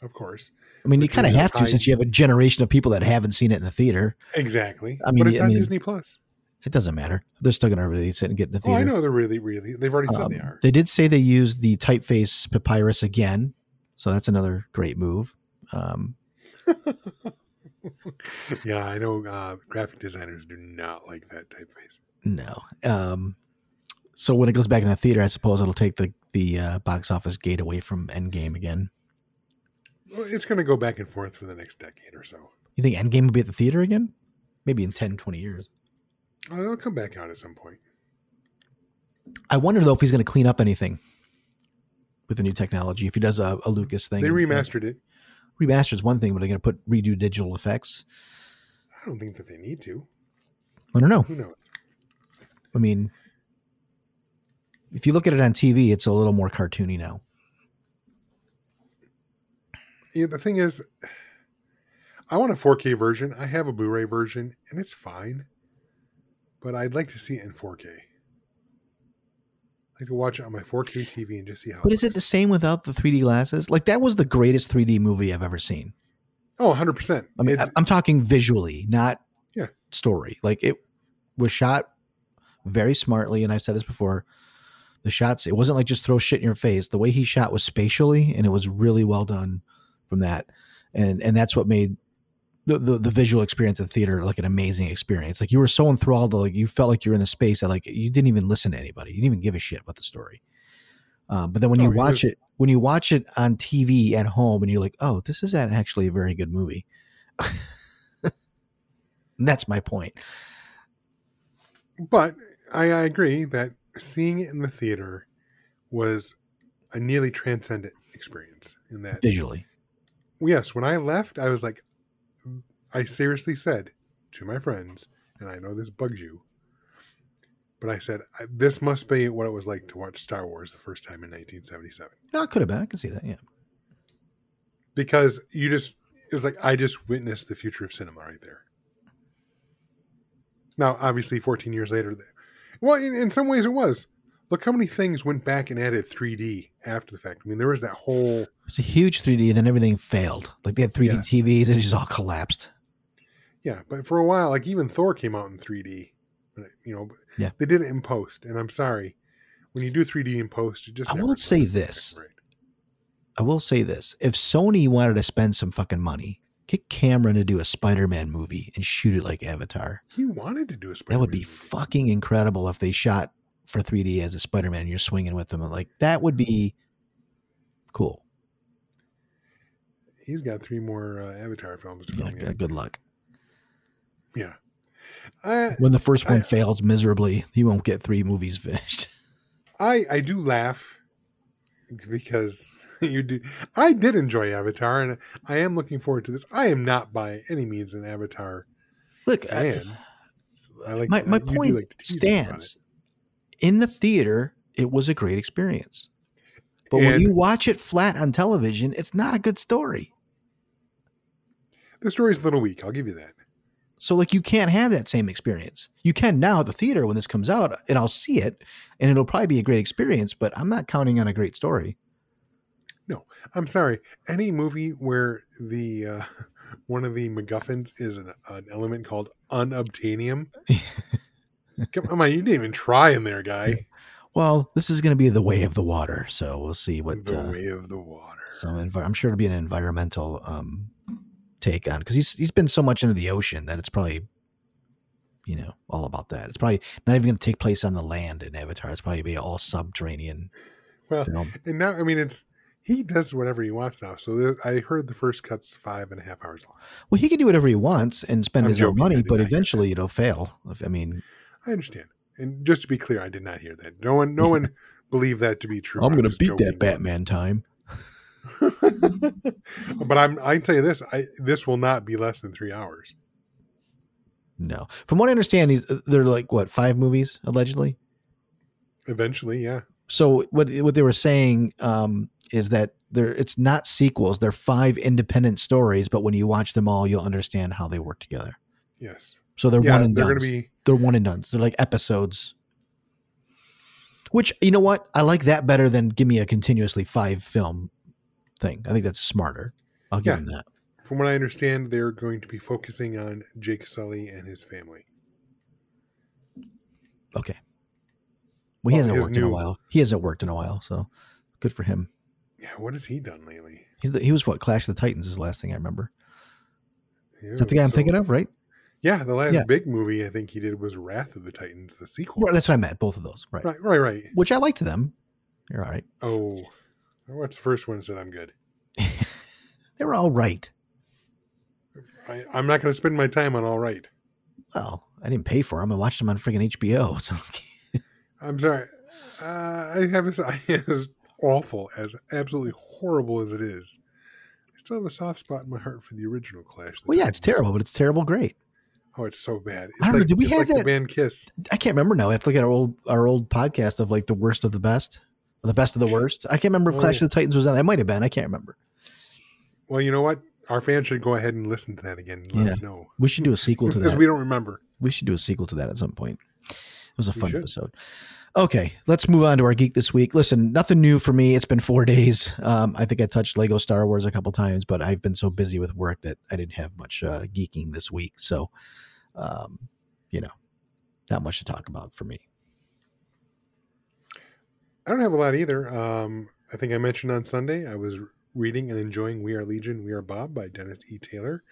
Speaker 3: Of course,
Speaker 2: I mean, you kind of have to
Speaker 3: high-
Speaker 2: since you have a generation of people that haven't seen it in the theater.
Speaker 3: exactly.
Speaker 2: I mean,
Speaker 3: but it's
Speaker 2: I
Speaker 3: on
Speaker 2: mean-
Speaker 3: Disney Plus.
Speaker 2: It doesn't matter. They're still going to release it and get in the
Speaker 3: Oh,
Speaker 2: theater.
Speaker 3: I know they're really, really. They've already said
Speaker 2: Um,
Speaker 3: they are.
Speaker 2: they did say they used the typeface papyrus again. So that's another great move. Um,
Speaker 3: Yeah, I know. Uh, graphic designers do not like that typeface.
Speaker 2: no. Um, so when it goes back in the theater, I suppose it'll take the, the uh, box office gate away from Endgame again.
Speaker 3: Well, it's going to go back and forth for the next decade or so.
Speaker 2: You think Endgame will be at the theater again? Maybe in 10, 20 years.
Speaker 3: Uh, they'll come back out at some point.
Speaker 2: I wonder though if he's going to clean up anything with the new technology. If he does a, a Lucas thing,
Speaker 3: They remastered it.
Speaker 2: Remastered's one thing, but they're going to put redo digital effects.
Speaker 3: I don't think that they need to.
Speaker 2: I don't know.
Speaker 3: Who knows?
Speaker 2: I mean, if you look at it on TV, it's a little more cartoony now.
Speaker 3: Yeah, the thing is, I want a 4K version. I have a Blu-ray version, and it's fine. But I'd like to see it in 4K. Like to watch it on my 4K TV and just see how.
Speaker 2: But is it the same without the 3D glasses? Like that was the greatest 3D movie I've ever seen.
Speaker 3: Oh, 100 percent.
Speaker 2: I mean, I- I'm talking visually, not
Speaker 3: Yeah.
Speaker 2: story. Like it was shot very smartly, and I've said this before. The shots, it wasn't like just throw shit in your face. The way he shot was spatially, and it was really well done from that. And and that's what made the, the, the visual experience of the theater like an amazing experience. Like you were so enthralled, like you felt like you were in the space that like you didn't even listen to anybody. You didn't even give a shit about the story. Um, but then when
Speaker 3: No,
Speaker 2: you watch it, when you watch it on TV at home, and you're like, oh, this is actually a very good movie. And that's my point.
Speaker 3: But I, I agree that seeing it in the theater was a nearly transcendent experience. In that,
Speaker 2: Visually,
Speaker 3: yes, when I left, I was like, I seriously said to my friends, and I know this bugs you, but I said this must be what it was like to watch Star Wars the first time in 1977
Speaker 2: no, it could have been. I can see that. Yeah.
Speaker 3: because you just it was like I just witnessed the future of cinema right there. Now, obviously, 14 years later, well, in, in some ways it was. Look how many things went back and added 3D after the fact. I mean, there was that whole
Speaker 2: It was a huge 3D, and then everything failed. Like they had 3D
Speaker 3: Yes.
Speaker 2: TVs, and it just all collapsed.
Speaker 3: Yeah, but for a while, like even Thor came out in 3D. You know,
Speaker 2: Yeah.
Speaker 3: they did it in post, and I'm sorry, when you do 3D in post, it just
Speaker 2: I will say this.
Speaker 3: right.
Speaker 2: I will say this: if Sony wanted to spend some fucking money, get Cameron to do a Spider-Man movie and shoot it like Avatar.
Speaker 3: He wanted to do a Spider.
Speaker 2: That would be fucking incredible if they shot for 3D as a Spider-Man and you're swinging with them. Like that would be cool.
Speaker 3: He's got three more uh, Avatar films to
Speaker 2: Yeah,
Speaker 3: film. yet.
Speaker 2: good luck.
Speaker 3: Yeah. I,
Speaker 2: When the first one
Speaker 3: I-
Speaker 2: fails miserably, he won't get three movies finished.
Speaker 3: I I do laugh because you do. I did enjoy Avatar, and I am looking forward to this. I am not by any means an Avatar
Speaker 2: Look, I-
Speaker 3: fan. I like
Speaker 2: my, my point
Speaker 3: like to tease us about
Speaker 2: stands. In the theater, it was a great experience. But when you watch it flat on television, it's not a good story.
Speaker 3: The story's a little weak. I'll give you that.
Speaker 2: So like you can't have that same experience. You can now at the theater when this comes out, and I'll see it, and it'll probably be a great experience. But I'm not counting on a great story.
Speaker 3: No, I'm sorry. Any movie where the uh, one of the MacGuffins is an, an element called unobtainium. Come on, you didn't even try in there, guy.
Speaker 2: Well, this is going to be the way of the water, so we'll see what.
Speaker 3: the
Speaker 2: uh,
Speaker 3: way of the water.
Speaker 2: some envi- I'm sure it'll be an environmental um, take on because he's he's been so much into the ocean that it's probably, you know, all about that. It's probably not even going to take place on the land in Avatar. It's probably be all subterranean
Speaker 3: Well,
Speaker 2: film.
Speaker 3: and now I mean it's he does whatever he wants now. So there, I heard the first cut's five and a half hours long.
Speaker 2: Well, he can do whatever he wants and spend
Speaker 3: I'm
Speaker 2: his own
Speaker 3: joking. I
Speaker 2: money, but eventually it'll fail. I mean,
Speaker 3: I understand. And just to be clear, I did not hear that. No one, no one believed that to be true.
Speaker 2: I'm going to beat
Speaker 3: joking.
Speaker 2: that Batman time.
Speaker 3: but I'm. I can tell you this. I this will not be less than three hours.
Speaker 2: No, from what I understand, he's they're like what five movies allegedly.
Speaker 3: Eventually, yeah.
Speaker 2: So what what they were saying um, is that they're it's not sequels; they're five independent stories. But when you watch them all, you'll understand how they work together.
Speaker 3: Yes.
Speaker 2: So they're
Speaker 3: yeah,
Speaker 2: one and
Speaker 3: they're
Speaker 2: done.
Speaker 3: be.
Speaker 2: they're one and done. They're like episodes. Which you know what I like that better than give me a continuously five film thing. I think that's smarter. I'll give
Speaker 3: Yeah.
Speaker 2: him that.
Speaker 3: From what I understand, they're going to be focusing on Jake Sully and his family.
Speaker 2: Okay. Well, he hasn't worked in a while. He hasn't worked in a while, so good for him.
Speaker 3: Yeah, what has he done lately?
Speaker 2: He's the, he was what Clash of the Titans is the last thing I remember.
Speaker 3: Yeah,
Speaker 2: Is that the guy I'm
Speaker 3: so-
Speaker 2: thinking of, right?
Speaker 3: Yeah, the last
Speaker 2: Yeah.
Speaker 3: big movie I think he did was Wrath of the Titans, the sequel.
Speaker 2: Right, that's what I meant. Both of those, right?
Speaker 3: Right, right, right.
Speaker 2: Which I liked them. You're all right.
Speaker 3: Oh, I watched the first one and said I'm good.
Speaker 2: They were all right.
Speaker 3: I, I'm not going to spend my time on all right.
Speaker 2: Well, I didn't pay for them. I watched them on freaking HBO. So
Speaker 3: I'm sorry. Uh, I have a, as awful as absolutely horrible as it is. I still have a soft spot in my heart for the original Clash. the
Speaker 2: well, yeah, it's terrible, but it's terrible great.
Speaker 3: Oh, it's so bad. It's
Speaker 2: I don't know, did we have
Speaker 3: like
Speaker 2: that-
Speaker 3: band Kiss?
Speaker 2: I can't remember now. I have to look at our old our old podcast of like the worst of the best, the best of the worst. I can't remember if
Speaker 3: Oh,
Speaker 2: Clash of the Titans was on. It might have been. I can't remember.
Speaker 3: Well, you know what? Our fans should go ahead and listen to that again. And let
Speaker 2: Yeah.
Speaker 3: us know
Speaker 2: We should do a sequel to that.
Speaker 3: because we don't remember.
Speaker 2: We should do a sequel to that at some point. It was a fun episode. Okay, let's move on to our geek this week. Listen, nothing new for me. It's been four days. Um, I think I touched Lego Star Wars a couple times, but I've been so busy with work that I didn't have much uh, geeking this week. So, um, you know, not much to talk about for me.
Speaker 3: I don't have a lot either. Um, I think I mentioned on Sunday I was reading and enjoying "We Are Legion, We Are Bob" by Dennis E. Taylor.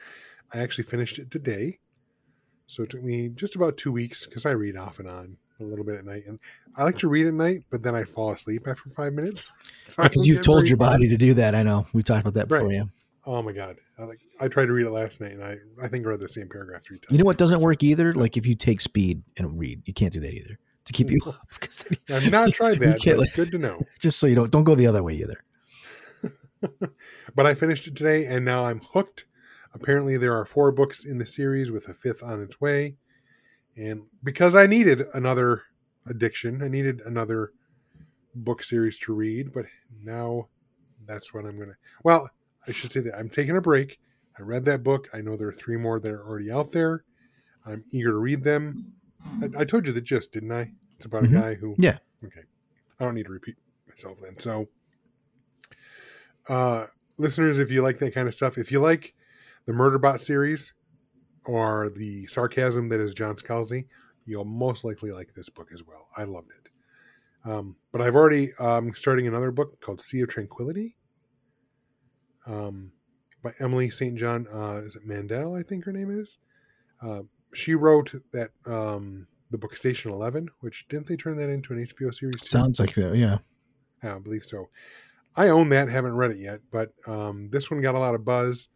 Speaker 3: I actually finished it today, so it took me just about two weeks because I read off and on a little bit at night, and I like to read at night, but then I fall asleep after five minutes. So
Speaker 2: Because you've told your body to do that. I know. We talked about that before.
Speaker 3: Right.
Speaker 2: Yeah.
Speaker 3: Oh my god! I like I tried to read it last night, and I I think I read the same paragraph three times.
Speaker 2: You know what doesn't work either? Like if you take speed and read, you can't do that either to keep you up. 'cause then-
Speaker 3: I've not tried that.
Speaker 2: like-
Speaker 3: it's good to know.
Speaker 2: just so you don't don't go the other way either.
Speaker 3: but I finished it today, and now I'm hooked. Apparently, there are four books in the series with a fifth on its way. And because I needed another addiction, I needed another book series to read. But now that's what I'm going to. Well, I should say that I'm taking a break. I read that book. I know there are three more that are already out there. I'm eager to read them. I, I told you the gist, didn't I? It's about
Speaker 2: Mhm.
Speaker 3: a guy who.
Speaker 2: Yeah.
Speaker 3: Okay. I don't need to repeat myself then. So, uh, listeners, if you like that kind of stuff, if you like the Murderbot series or the sarcasm that is John Scalzi, you'll most likely like this book as well. I loved it. Um, but I've already um, starting another book called Sea of Tranquility um, by Emily St. John. Uh, is it Mandel? I think her name is. Uh, she wrote that um, the book Station Eleven, which didn't they turn that into an HBO series? too?
Speaker 2: Sounds like that. Yeah.
Speaker 3: Yeah, I believe so. I own that, haven't read it yet, but um, this one got a lot of buzz.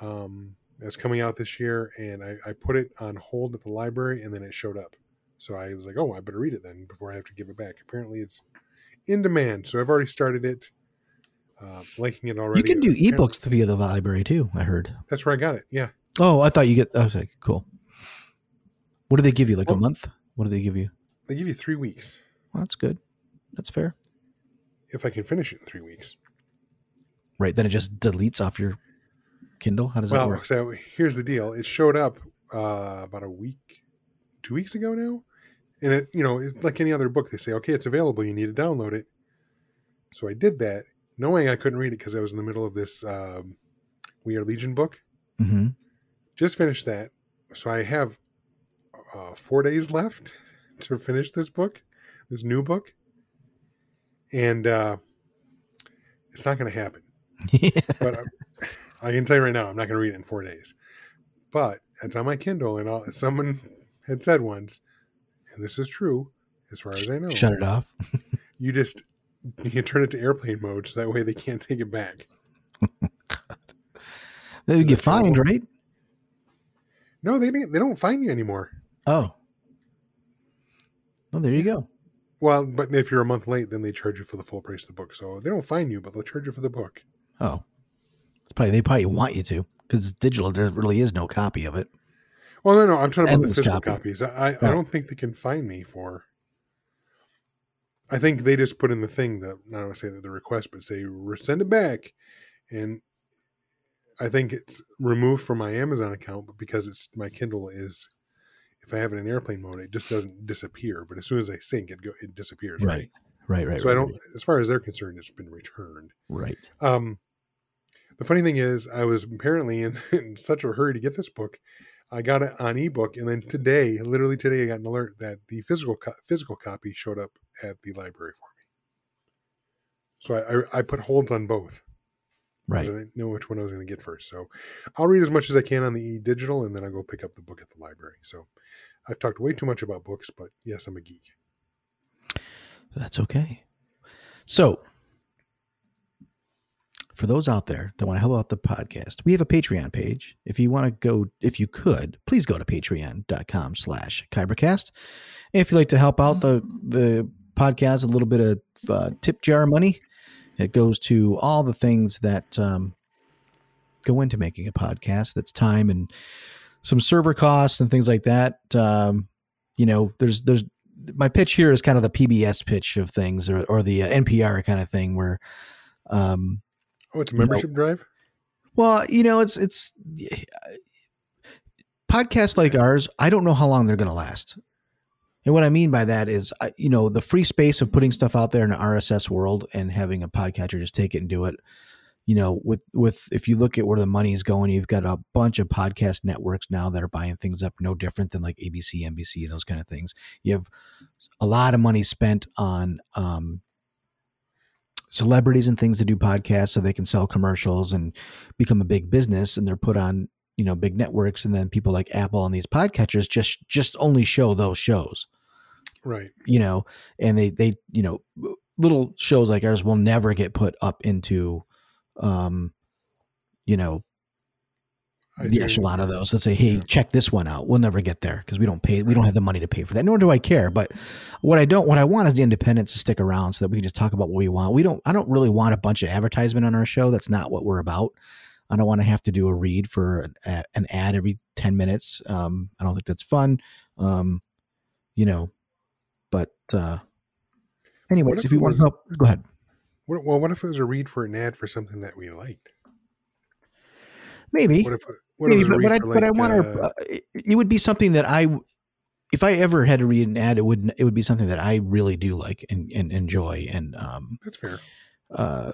Speaker 3: Um, it's coming out this year, and I, I put it on hold at the library, and then it showed up. So I was like, "Oh, I better read it then before I have to give it back." Apparently, it's in demand. So I've already started it. Uh, liking it already.
Speaker 2: You can do
Speaker 3: It's kind of-
Speaker 2: ebooks via the library too. I heard.
Speaker 3: That's where I got it. Yeah.
Speaker 2: Oh, I thought you get. I was like, cool. What do they give you? Like a month? What do they give you?
Speaker 3: They give you three weeks
Speaker 2: Well, that's good. That's fair.
Speaker 3: if I can finish it in three weeks.
Speaker 2: Right. Then it just deletes off your Kindle. How does that work?
Speaker 3: so here's the deal. It showed up uh, about a week, two weeks ago now, and it, you know, it's like any other book. They say, okay, it's available. You need to download it. So I did that, knowing I couldn't read it because I was in the middle of this um, We Are Legion book.
Speaker 2: hmm
Speaker 3: Just finished that, so I have uh, four days left to finish this book, this new book, and uh, it's not going to happen. but I, I can tell you right now, I'm not going to read it in four days. But it's on my Kindle, and all, someone had said once, and this is true, as far as I know.
Speaker 2: Shut it off.
Speaker 3: You just you can turn it to airplane mode, so that way they can't take it back.
Speaker 2: They get fined, right?
Speaker 3: No, they they don't find you anymore.
Speaker 2: Oh. Oh, there you go.
Speaker 3: Well, but if you're a month late, then they charge you for the full price of the book. So they don't fine you, but they'll charge you for the book.
Speaker 2: Oh, it's probably they probably want you to because it's digital. There really is no copy of it.
Speaker 3: Well, no, no, I'm talking about the physical
Speaker 2: copy.
Speaker 3: copies. I, I,
Speaker 2: Yeah.
Speaker 3: I don't think they can fine me for. I think they just put in the thing that I don't want to say that the request, but say send it back, and I think it's removed from my Amazon account, but because it's my Kindle is, if I have it in airplane mode, it just doesn't disappear. But as soon as I sync, it go it disappears.
Speaker 2: Right, right, right.
Speaker 3: So I don't, as far as they're concerned, it's been returned.
Speaker 2: Right.
Speaker 3: Um, the funny thing is, I was apparently in, in such a hurry to get this book. I got it on ebook, and then today, literally today, I got an alert that the physical co- physical copy showed up at the library for me. So I, I, I put holds on both.
Speaker 2: Right.
Speaker 3: I didn't know which one I was going to get first. So I'll read as much as I can on the e digital, and then I'll go pick up the book at the library. So I've talked way too much about books, but yes, I'm a geek.
Speaker 2: That's okay. So, for those out there that want to help out the podcast, we have a Patreon page. If you want to go, if you could, please go to patreon.com slash kybercast. If you'd like to help out the, the podcast, a little bit of uh, tip jar money, it goes to all the things that um, go into making a podcast. That's time and some server costs and things like that. Um, you know, there's, there's, my pitch here is kind of the PBS pitch of things or, or the uh, NPR kind of thing where, um,
Speaker 3: Oh, it's a
Speaker 2: You know-
Speaker 3: membership drive.
Speaker 2: well, you know, it's, it's podcasts like ours. I don't know how long they're going to last. And what I mean by that is, you know, the free space of putting stuff out there in the RSS world and having a podcatcher just take it and do it. You know, with with if you look at where the money is going, you've got a bunch of podcast networks now that are buying things up, no different than like ABC, NBC, those kind of things. You have a lot of money spent on um, celebrities and things to do podcasts, so they can sell commercials and become a big business, and they're put on you know big networks, and then people like Apple and these podcatchers just just only show those shows
Speaker 3: Right.
Speaker 2: you know, and they they you know little shows like ours will never get put up into, um, you know,
Speaker 3: I
Speaker 2: the echelon of those that say, "Hey, check this one out." We'll never get there because we don't pay. We don't have the money to pay for that. Nor do I care. But what I don't, what I want is the independence to stick around so that we can just talk about what we want. We don't. I don't really want a bunch of advertisement on our show. That's not what we're about. I don't want to have to do a read for an, an ad every ten minutes. Um, I don't think that's fun. Um, you know, but uh, anyways,
Speaker 3: if
Speaker 2: if you want
Speaker 3: was-
Speaker 2: to help, go ahead.
Speaker 3: What, well, what if it was a read for an ad for something that we liked?
Speaker 2: Maybe.
Speaker 3: What if what if
Speaker 2: Maybe, but, but I,
Speaker 3: for
Speaker 2: but I want
Speaker 3: uh,
Speaker 2: to. Uh, it, it would be something that I, if I ever had to read an ad, it would it would be something that I really do like and, and enjoy, and um,
Speaker 3: That's fair.
Speaker 2: uh,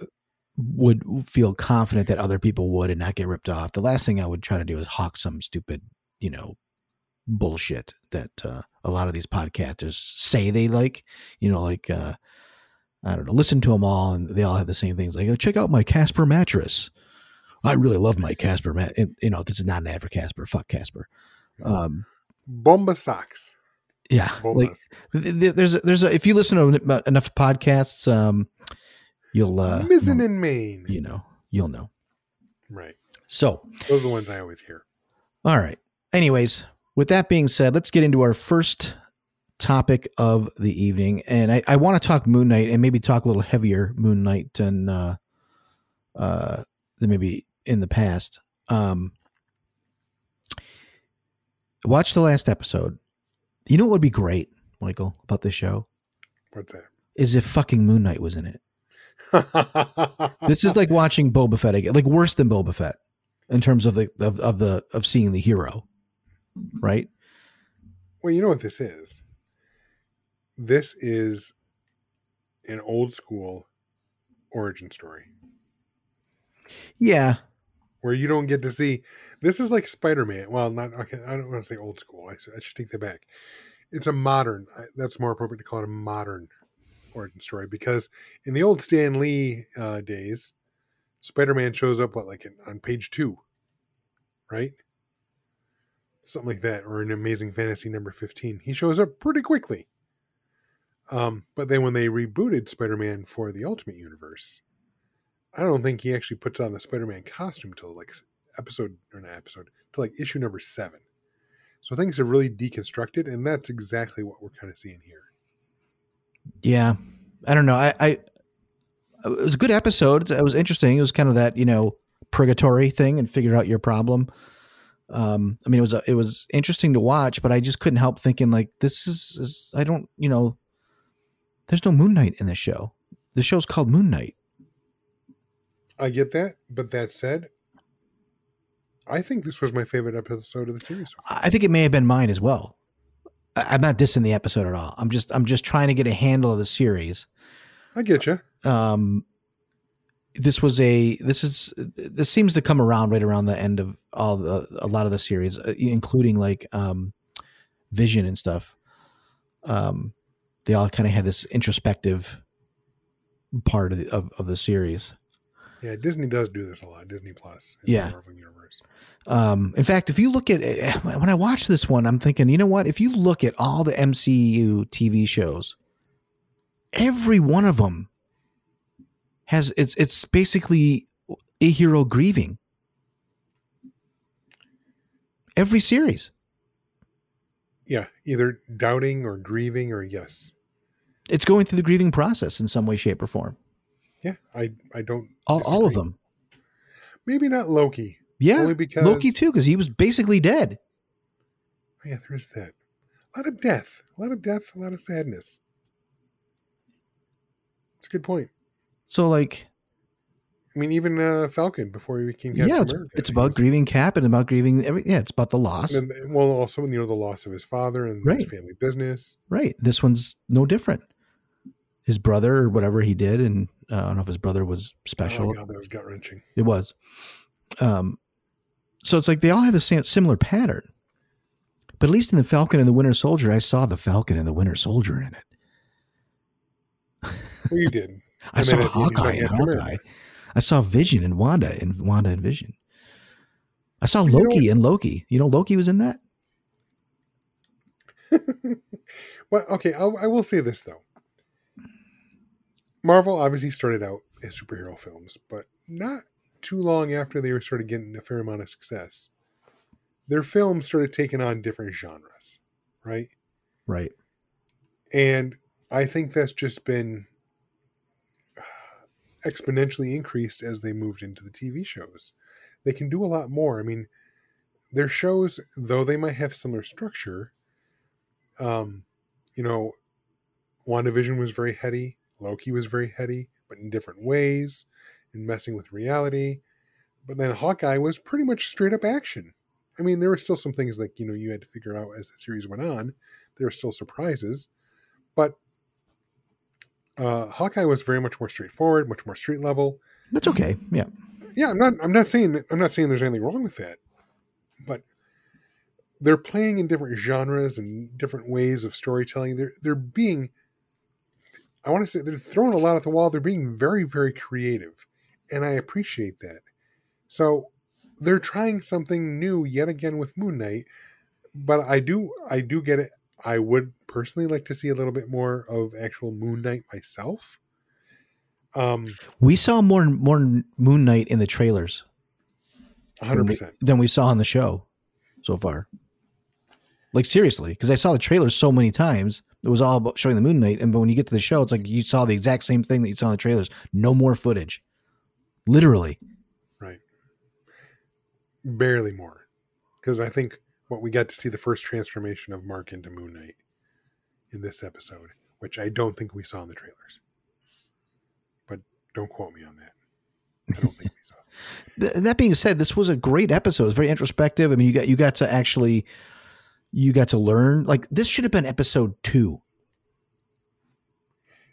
Speaker 2: would feel confident that other people would and not get ripped off. The last thing I would try to do is hawk some stupid, you know, bullshit that uh, a lot of these podcasters say they like. You know, like uh, I don't know, listen to them all, and they all have the same things. Like, oh, check out my Casper mattress. I really love my Casper mat. and, You know, this is not an ad for Casper. Fuck Casper. Um,
Speaker 3: Bomba socks.
Speaker 2: yeah, like
Speaker 3: Bombas.
Speaker 2: th- th- there's a, there's a, if you listen to enough podcasts, um, you'll uh,
Speaker 3: Missing in Maine.
Speaker 2: you know you'll know.
Speaker 3: Right.
Speaker 2: So,
Speaker 3: Those are the ones I always hear.
Speaker 2: all right. Anyways, with that being said, let's get into our first topic of the evening, and I, I want to talk Moon Knight and maybe talk a little heavier Moon Knight than uh, uh, than maybe in the past. Um, watch the last episode. You know what would be great, Michael, about this show
Speaker 3: What's that?
Speaker 2: is if fucking Moon Knight was in it. This is like watching Boba Fett again, like worse than Boba Fett in terms of the of, of the of seeing the hero, right?
Speaker 3: well, you know what this is. This is an old school origin story
Speaker 2: Yeah,
Speaker 3: where you don't get to see. This is like Spider Man. Well, not okay. I don't want to say old school. I, should- I should take that back. It's a modern. That's more appropriate to call it a modern origin story because in the old Stan Lee uh, days, Spider Man shows up what like in, on page two, right? Something like that, or an Amazing Fantasy number fifteen. He shows up pretty quickly. Um, but then when they rebooted Spider Man for the Ultimate Universe, I don't think he actually puts on the Spider Man costume till like episode or not episode till like issue number seven. So things are really deconstructed, and that's exactly what we're kind of seeing here.
Speaker 2: yeah. I don't know. I, I it was a good episode. It was interesting. It was kind of that you know purgatory thing and figured out your problem. Um, I mean, it was a, it was interesting to watch, but I just couldn't help thinking like this is, is I don't you know. There's no Moon Knight in this show. The show's called Moon Knight.
Speaker 3: I get that, but that said, I think this was my favorite episode of the series. so.
Speaker 2: I think it may have been mine as well. I- I'm not dissing the episode at all. I'm just I'm just trying to get a handle of the series.
Speaker 3: I get you.
Speaker 2: Um, this was a this is this seems to come around right around the end of all the a lot of the series, uh, including like um, Vision and stuff. Um, they all kind of had this introspective part of the, of, of the series.
Speaker 3: Yeah, Disney does do this a lot. Disney Plus. in
Speaker 2: Yeah.
Speaker 3: The Marvel Universe.
Speaker 2: Um, in fact, if you look at eh, when I watch this one, I'm thinking, you know what? If you look at all the MCU TV shows, every one of them has it's it's basically a hero grieving. Every series,
Speaker 3: Yeah, either doubting or grieving or yes.
Speaker 2: it's going through the grieving process in some way, shape, or form.
Speaker 3: Yeah, I I don't.
Speaker 2: All, all of them.
Speaker 3: Maybe not Loki.
Speaker 2: Yeah,
Speaker 3: because
Speaker 2: Loki too, because he was basically dead.
Speaker 3: Oh, yeah, there is that. A lot of death. A lot of death. A lot of sadness. It's a good point.
Speaker 2: So like,
Speaker 3: I mean, even uh, Falcon before he became Captain
Speaker 2: yeah, it's,
Speaker 3: America.
Speaker 2: it's about
Speaker 3: was-
Speaker 2: grieving Cap and about grieving every. Yeah, it's about the loss.
Speaker 3: And then, well, also you know the loss of his father and
Speaker 2: Right.
Speaker 3: his family business.
Speaker 2: Right. This one's no different. His brother or whatever he did, and uh, I don't know if his brother was special.
Speaker 3: Oh god, that was gut wrenching.
Speaker 2: It was. Um, so it's like they all have the same similar pattern. But at least in the Falcon and the Winter Soldier, I saw the Falcon and the Winter Soldier in it.
Speaker 3: Well, you did.
Speaker 2: I saw
Speaker 3: then at the end you saw
Speaker 2: Hawkeye and Hawkeye. I saw Vision and Wanda and Wanda and Vision. I saw
Speaker 3: You know
Speaker 2: Loki and Loki. You know, Loki was in that.
Speaker 3: Well, okay, I'll, I will say this though. Marvel obviously started out as superhero films, but not too long after they were started getting a fair amount of success, their films started taking on different genres, right?
Speaker 2: Right.
Speaker 3: And I think that's just been exponentially increased as they moved into the TV shows. They can do a lot more. I mean, their shows, though they might have similar structure, um, you know, WandaVision was very heady, Loki was very heady, but in different ways, and messing with reality. But then Hawkeye was pretty much straight up action. I mean, there were still some things like, you know, you had to figure out as the series went on. There were still surprises. But uh, Hawkeye was very much more straightforward, much more street level.
Speaker 2: That's okay. Yeah.
Speaker 3: Yeah, I'm not. I'm not saying. I'm not saying there's anything wrong with that, but they're playing in different genres and different ways of storytelling. They're they're being. I want to say they're throwing a lot at the wall. They're being very very creative, and I appreciate that. So they're trying something new yet again with Moon Knight, but I do I do get it. I would personally like to see a little bit more of actual Moon Knight myself. Um,
Speaker 2: We saw more more Moon Knight in the trailers
Speaker 3: hundred percent,
Speaker 2: than we saw on the show so far. Like seriously, because I saw the trailers so many times It was all about showing the Moon Knight, and but when you get to the show, it's like you saw the exact same thing that you saw in the trailers. No more footage, literally.
Speaker 3: Right. Barely more. Because I think what we got to see the first transformation of Mark into Moon Knight in this episode, which I don't think we saw in the trailers. But don't quote me on that. I don't think we saw.
Speaker 2: That being said, this was a great episode. It's very introspective. I mean, you got you got to actually you got to learn. Like this should have been episode two.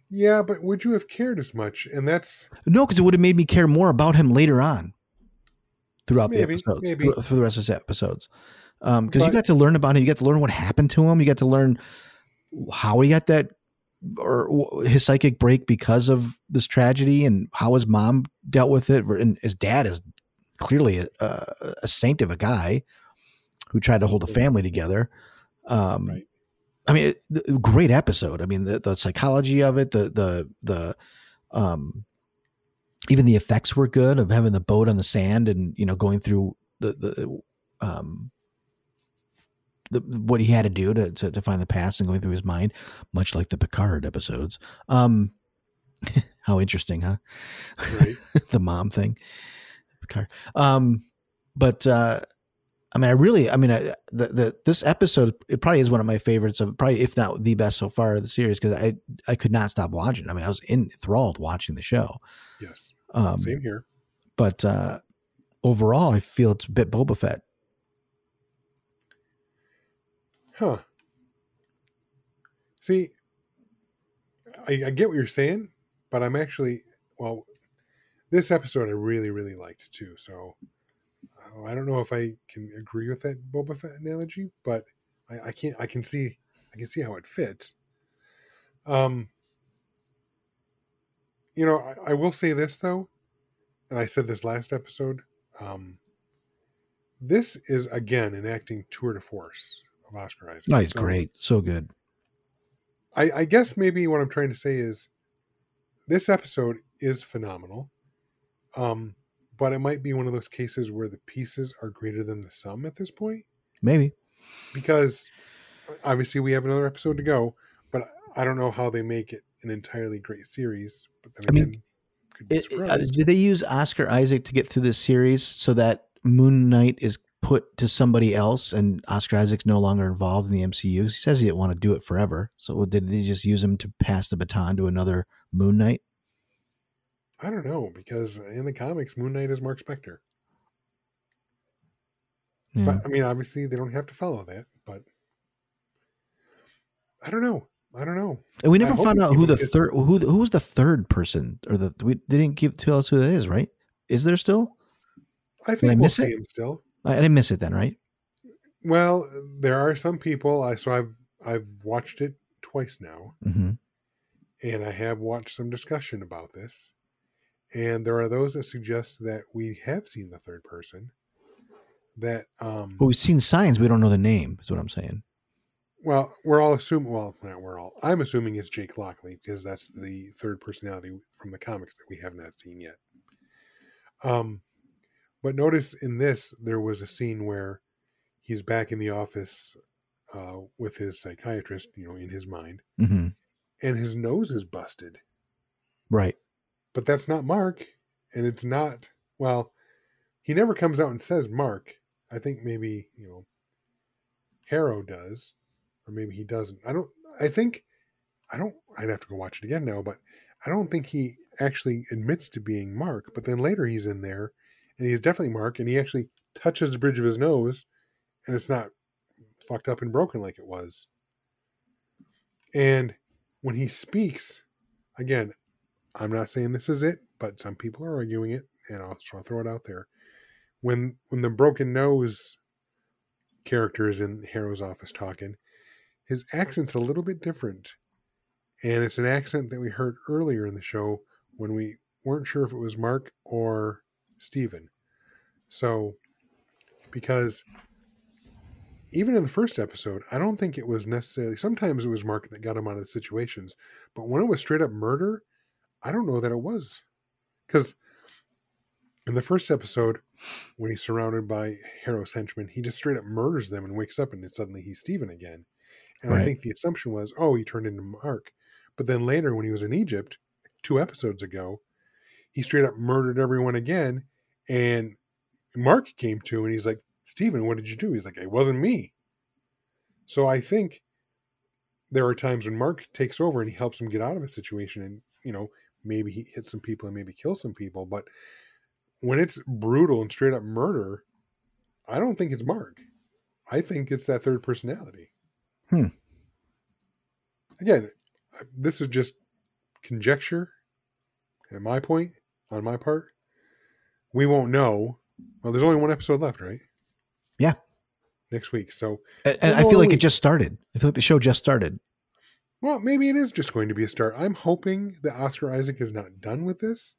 Speaker 3: Yeah, but would you have cared as much? And that's
Speaker 2: No, because it would have made me care more about him later on throughout the
Speaker 3: Maybe,
Speaker 2: episodes,
Speaker 3: maybe.
Speaker 2: through the rest of the episodes. Um, because you got to learn about him, you got to learn what happened to him, you got to learn how he got that or his psychic break because of this tragedy and how his mom dealt with it. And his dad is clearly a, a, saint of a guy who tried to hold a family together. Um,
Speaker 3: Right.
Speaker 2: I mean, it, the- great episode. I mean, the, the psychology of it, the the the um, even the effects were good of having the boat on the sand and you know going through the the um the what he had to do to, to to find the past and going through his mind, much like the Picard episodes. Um, how interesting, huh?
Speaker 3: right.
Speaker 2: the mom thing, Picard. Um, but uh, I mean, I really, I mean, I, the the this episode it probably is one of my favorites of probably if not the best so far of the series because I I could not stop watching. I mean, I was enthralled watching the show.
Speaker 3: yes.
Speaker 2: Um,
Speaker 3: Same here.
Speaker 2: but uh, overall, I feel it's a bit Boba Fett.
Speaker 3: Huh. See, I, I get what you're saying, but I'm actually well. This episode I really really liked too. So uh, I don't know if I can agree with that Boba Fett analogy, but I, I can't. I can see. I can see how it fits. Um. You know, I, I will say this though, and I said this last episode. Um. This is again an acting tour de force of Oscar Isaac.
Speaker 2: No, he's
Speaker 3: So-
Speaker 2: great, so good.
Speaker 3: I, I guess maybe what I'm trying to say is this episode is phenomenal. Um, but it might be one of those cases where the pieces are greater than the sum at this point
Speaker 2: Maybe
Speaker 3: because obviously we have another episode to go, but I don't know how they make it an entirely great series. But then
Speaker 2: I mean,
Speaker 3: again, could be
Speaker 2: It- it- uh, did they use Oscar Isaac to get through this series so that Moon Knight is put to somebody else and Oscar Isaac's no longer involved in the MCU? He says he didn't want to do it forever. So did they just use him to pass the baton to another Moon Knight?
Speaker 3: I don't know because in the comics, Moon Knight is Mark Spector.
Speaker 2: Yeah.
Speaker 3: But I mean, obviously they don't have to follow that. But I don't know. I don't know.
Speaker 2: and we never
Speaker 3: hope
Speaker 2: found out who the
Speaker 3: gets-
Speaker 2: third who who was the third person or the we they didn't give tell us who that is, right? Is there still?
Speaker 3: I
Speaker 2: I
Speaker 3: think we'll
Speaker 2: miss
Speaker 3: see
Speaker 2: it?
Speaker 3: him still.
Speaker 2: I, didn't miss it then, right?
Speaker 3: Well, there are some people. I so I've I've watched it twice now,
Speaker 2: hmm
Speaker 3: and I have watched some discussion about this. And there are those that suggest that we have seen the third person. That um,
Speaker 2: Well, we've seen signs. We don't know the name. Is what I'm saying.
Speaker 3: well, we're all assuming. Well, not we're all. I'm assuming it's Jake Lockley because that's the third personality from the comics that we have not seen yet. Um, but notice in this there was a scene where he's back in the office uh, with his psychiatrist, you know, in his mind,
Speaker 2: mm-hmm.
Speaker 3: and his nose is busted.
Speaker 2: Right.
Speaker 3: But that's not Mark, and it's not. Well, he never comes out and says Mark. I think maybe you know, Harrow does, or maybe he doesn't. I don't. I think I don't. I'd have to go watch it again now, but I don't think he actually admits to being Mark. But then later he's in there, and he's definitely Mark, and he actually touches the bridge of his nose, and it's not fucked up and broken like it was. And when he speaks, again, I'm not saying this is it, but some people are arguing it, and I'll, I'll throw it out there. When when the broken nose character is in Harrow's office talking, his accent's a little bit different, and it's an accent that we heard earlier in the show when we weren't sure if it was Mark or Steven. So, because even in the first episode, I don't think it was necessarily. Sometimes it was Mark that got him out of the situations, but when it was straight up murder, I don't know that it was. Because in the first episode, when he's surrounded by Harrow's henchmen, he just straight up murders them and wakes up and suddenly he's Steven again. And I think the assumption was, oh, he turned into Mark. But then later, when he was in Egypt, two episodes ago, he straight up murdered everyone again. And Mark came to and he's like, Steven, what did you do? He's like, it wasn't me. So I think there are times when Mark takes over and he helps him get out of a situation and, you know, maybe he hits some people and maybe kills some people. But when it's brutal and straight up murder, I don't think it's Mark. I think it's that third personality.
Speaker 2: Hmm.
Speaker 3: Again, this is just conjecture at my point, on my part. We won't know. Well, there's only one episode left, right?
Speaker 2: Yeah.
Speaker 3: Next week. So,
Speaker 2: And, and I feel like
Speaker 3: we-
Speaker 2: it just started. I feel like the show just started.
Speaker 3: well, maybe it is just going to be a start. I'm hoping that Oscar Isaac is not done with this.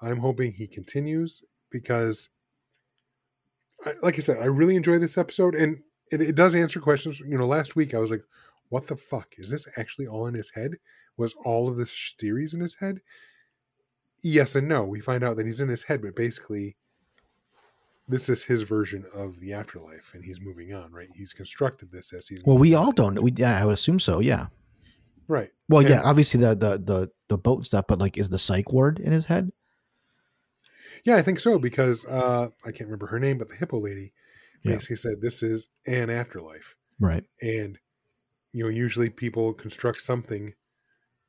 Speaker 3: I'm hoping he continues because, I, like I said, I really enjoy this episode and it, it does answer questions. You know, last week I was like, what the fuck? Is this actually all in his head? Was all of this theories in his head? Yes and no. We find out that he's in his head, but basically, this is his version of the afterlife and he's moving on, right? He's constructed this as he's
Speaker 2: Well, we
Speaker 3: moving
Speaker 2: all don't. We yeah, I would assume so. Yeah.
Speaker 3: Right.
Speaker 2: Well, yeah, obviously the the the the boat stuff, but like, is the psych ward in his head?
Speaker 3: Yeah, I think so because uh, I can't remember her name, but the hippo lady
Speaker 2: Yeah.
Speaker 3: basically said this is an afterlife,
Speaker 2: Right.
Speaker 3: and you know usually people construct something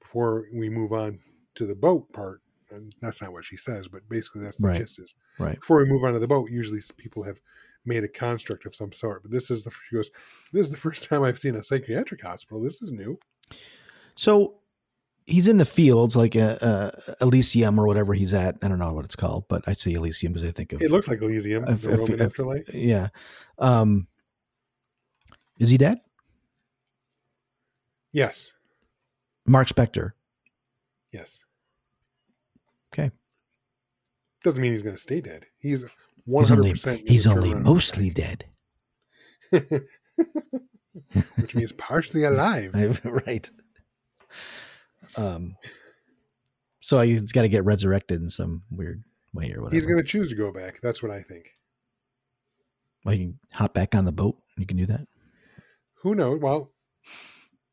Speaker 3: before we move on to the boat part. And that's not what she says, but basically that's the
Speaker 2: Right.
Speaker 3: gist is
Speaker 2: Right.
Speaker 3: before we move on to the boat. Usually people have made a construct of some sort, but this is the she goes. This is the first time I've seen a psychiatric hospital. This is new.
Speaker 2: So he's in the fields, like uh, uh, Elysium or whatever he's at. I don't know what it's called, but I say Elysium because I think of
Speaker 3: It looked like Elysium,
Speaker 2: If-
Speaker 3: the Roman
Speaker 2: if-
Speaker 3: afterlife.
Speaker 2: yeah. Um, is he dead?
Speaker 3: Yes,
Speaker 2: Mark Spector.
Speaker 3: yes.
Speaker 2: Okay.
Speaker 3: Doesn't mean he's going to stay dead. He's one
Speaker 2: He's
Speaker 3: hundred
Speaker 2: only
Speaker 3: percent.
Speaker 2: he's only mostly dead.
Speaker 3: which means partially alive.
Speaker 2: right. Um. So he's got to get resurrected in some weird way or whatever.
Speaker 3: He's going to choose to go back. That's what I think.
Speaker 2: Well, you can hop back on the boat. You can do that.
Speaker 3: Who knows? Well,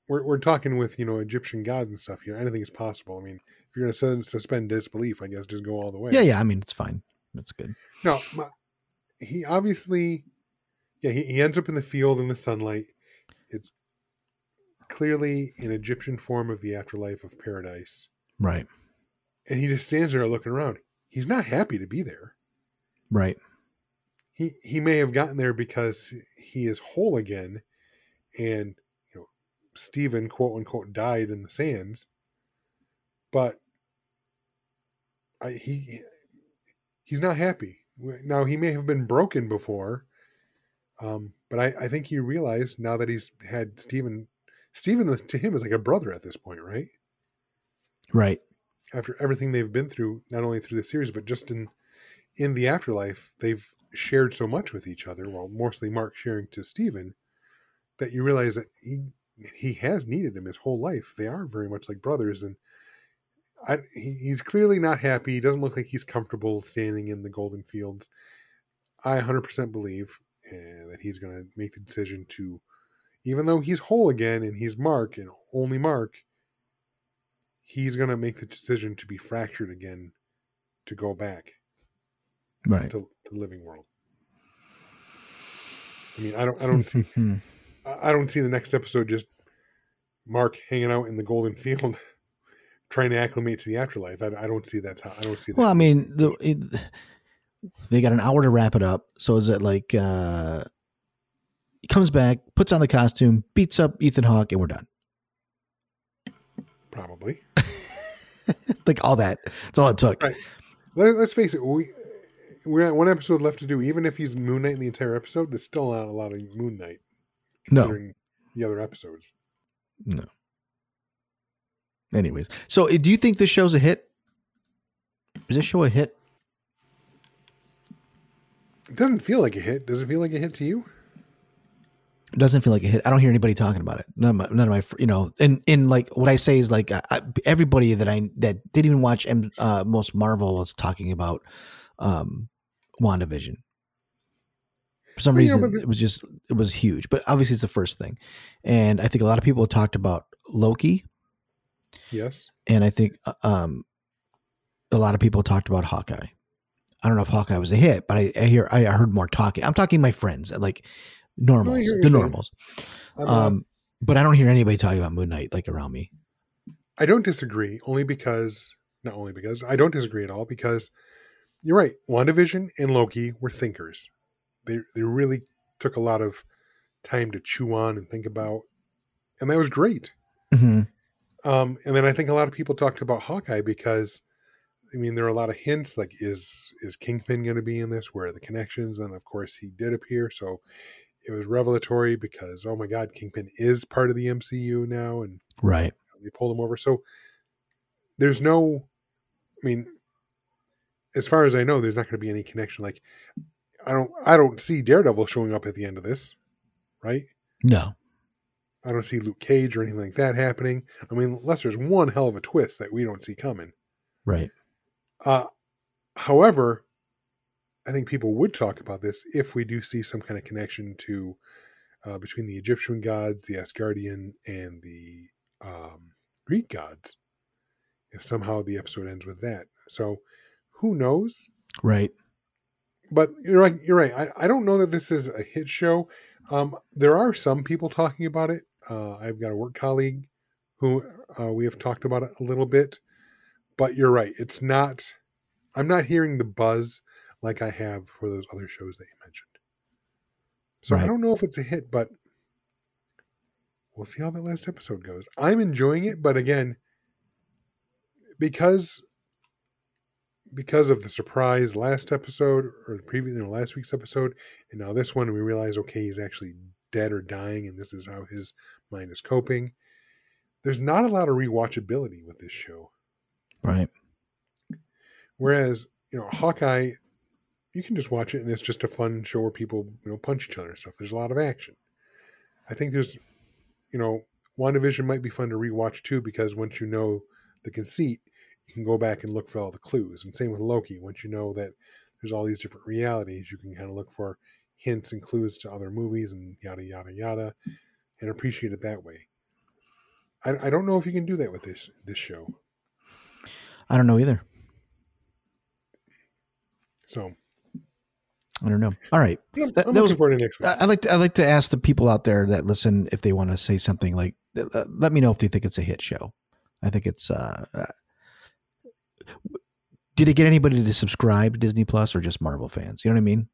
Speaker 3: we're we're talking with you know Egyptian gods and stuff here. Anything is possible. I mean, if you're going to suspend disbelief, I guess just go all the way.
Speaker 2: Yeah, yeah. I mean, it's fine. That's good.
Speaker 3: No, my, he obviously, yeah, he, he ends up in the field in the sunlight. It's clearly an Egyptian form of the afterlife of paradise,
Speaker 2: Right.
Speaker 3: and he just stands there looking around. He's not happy to be there.
Speaker 2: Right.
Speaker 3: he he may have gotten there because he is whole again and you know Steven quote unquote died in the sands but I he he's not happy now he may have been broken before um but I I think he realized now that he's had Steven Steven to him is like a brother at this point right
Speaker 2: Right.
Speaker 3: after everything they've been through, not only through the series, but just in in the afterlife, they've shared so much with each other. Well, mostly Mark sharing to Steven, that you realize that he he has needed him his whole life. They are very much like brothers, and I, he, he's clearly not happy. He doesn't look like he's comfortable standing in the golden fields. I 100% believe uh, that he's going to make the decision to, even though he's whole again and he's Mark and only Mark, he's going to make the decision to be fractured again to go back
Speaker 2: Right.
Speaker 3: to, the living world. I mean, I don't, I don't see, I don't see the next episode just Mark hanging out in the golden field, trying to acclimate to the afterlife. I, I don't see that's how. I don't see that.
Speaker 2: Well, I mean, the, it, they got an hour to wrap it up. So is it like uh he comes back, puts on the costume, beats up Ethan Hawke, and we're done.
Speaker 3: Probably.
Speaker 2: like all that. That's all it took.
Speaker 3: Right. Let, let's face it. We we got one episode left to do. Even if he's Moon Knight in the entire episode, there's still not a lot of Moon Knight
Speaker 2: No.
Speaker 3: considering the other episodes.
Speaker 2: No. Anyways, so uh, do you think this show's a hit? Is this show a hit?
Speaker 3: It doesn't feel like a hit. Does it feel like a hit to you?
Speaker 2: It doesn't feel like a hit. I don't hear anybody talking about it. None of my, none of my, you know, and in like what I say is like I, everybody that I that didn't even watch M, uh, most Marvel was talking about um, WandaVision. For
Speaker 3: some yeah,
Speaker 2: reason
Speaker 3: the-
Speaker 2: it was just it was huge. But obviously it's the first thing. And I think a lot of people talked about Loki
Speaker 3: Yes.
Speaker 2: and I think uh, um a lot of people talked about Hawkeye. I don't know if Hawkeye was a hit, but I, I hear I heard more talking. I'm talking my friends, like normals, the normals. Um, but I don't hear anybody talking about Moon Knight like around me.
Speaker 3: I don't disagree, only because not only because I don't disagree at all because you're right. WandaVision and Loki were thinkers. They they really took a lot of time to chew on and think about, and that was great.
Speaker 2: hmm
Speaker 3: Um, and then I think a lot of people talked about Hawkeye because, I mean, there are a lot of hints like is is Kingpin going to be in this? Where are the connections? And of course, he did appear, so it was revelatory because oh my God, Kingpin is part of the MCU now, and
Speaker 2: Right.
Speaker 3: they pulled him over. So there's no, I mean, as far as I know, there's not going to be any connection. Like, I don't, I don't see Daredevil showing up at the end of this, right?
Speaker 2: No.
Speaker 3: I don't see Luke Cage or anything like that happening. I mean, unless there's one hell of a twist that we don't see coming.
Speaker 2: Right.
Speaker 3: Uh, however, I think people would talk about this if we do see some kind of connection to uh, between the Egyptian gods, the Asgardian, and the um, Greek gods. If somehow the episode ends with that, so who knows?
Speaker 2: Right.
Speaker 3: But you're right. You're right. I, I don't know that this is a hit show. Um, there are some people talking about it. Uh, I've got a work colleague who uh, we have talked about it a little bit. But you're right. It's not. I'm not hearing the buzz like I have for those other shows that you mentioned. So I don't know if it's a hit, but we'll see how that last episode goes. I'm enjoying it, but again, because because of the surprise last episode or previous, you know, last week's episode, and now this one, we realize okay, he's actually dead or dying, and this is how his mind is coping. There's not a lot of rewatchability with this show.
Speaker 2: Right.
Speaker 3: Whereas, you know, Hawkeye, you can just watch it and it's just a fun show where people, you know, punch each other and stuff. There's a lot of action. I think there's, you know, WandaVision might be fun to rewatch too because once you know the conceit, you can go back and look for all the clues. And same with Loki. Once you know that there's all these different realities, you can kind of look for hints and clues to other movies and yada yada yada, and appreciate it that way. I, I don't know if you can do that with this this show.
Speaker 2: I don't know either.
Speaker 3: So
Speaker 2: I don't know. All right.
Speaker 3: I'm,
Speaker 2: That-
Speaker 3: I'm
Speaker 2: that was-
Speaker 3: looking forward to next week.
Speaker 2: I I like to I like to ask the people out there that listen if they want to say something like uh, let me know if they think it's a hit show. I think it's uh, uh did it get anybody to subscribe to Disney Plus or just Marvel fans? You know what I mean?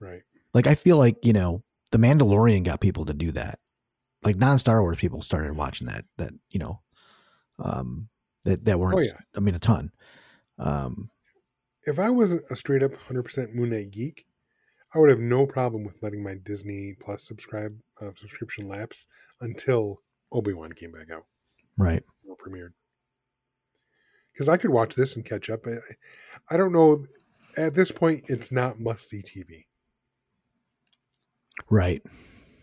Speaker 3: right.
Speaker 2: Like I feel like, you know, The Mandalorian got people to do that. Like non-Star Wars people started watching that that, you know, um that that weren't
Speaker 3: Oh, yeah.
Speaker 2: I mean a ton. Um
Speaker 3: if I wasn't a straight up 100% Moon Knight geek, I would have no problem with letting my Disney Plus subscribe uh, subscription lapse until Obi Wan came back out
Speaker 2: right.
Speaker 3: or premiered. Because I could watch this and catch up. I, I don't know. At this point, it's not must see TV,
Speaker 2: Right.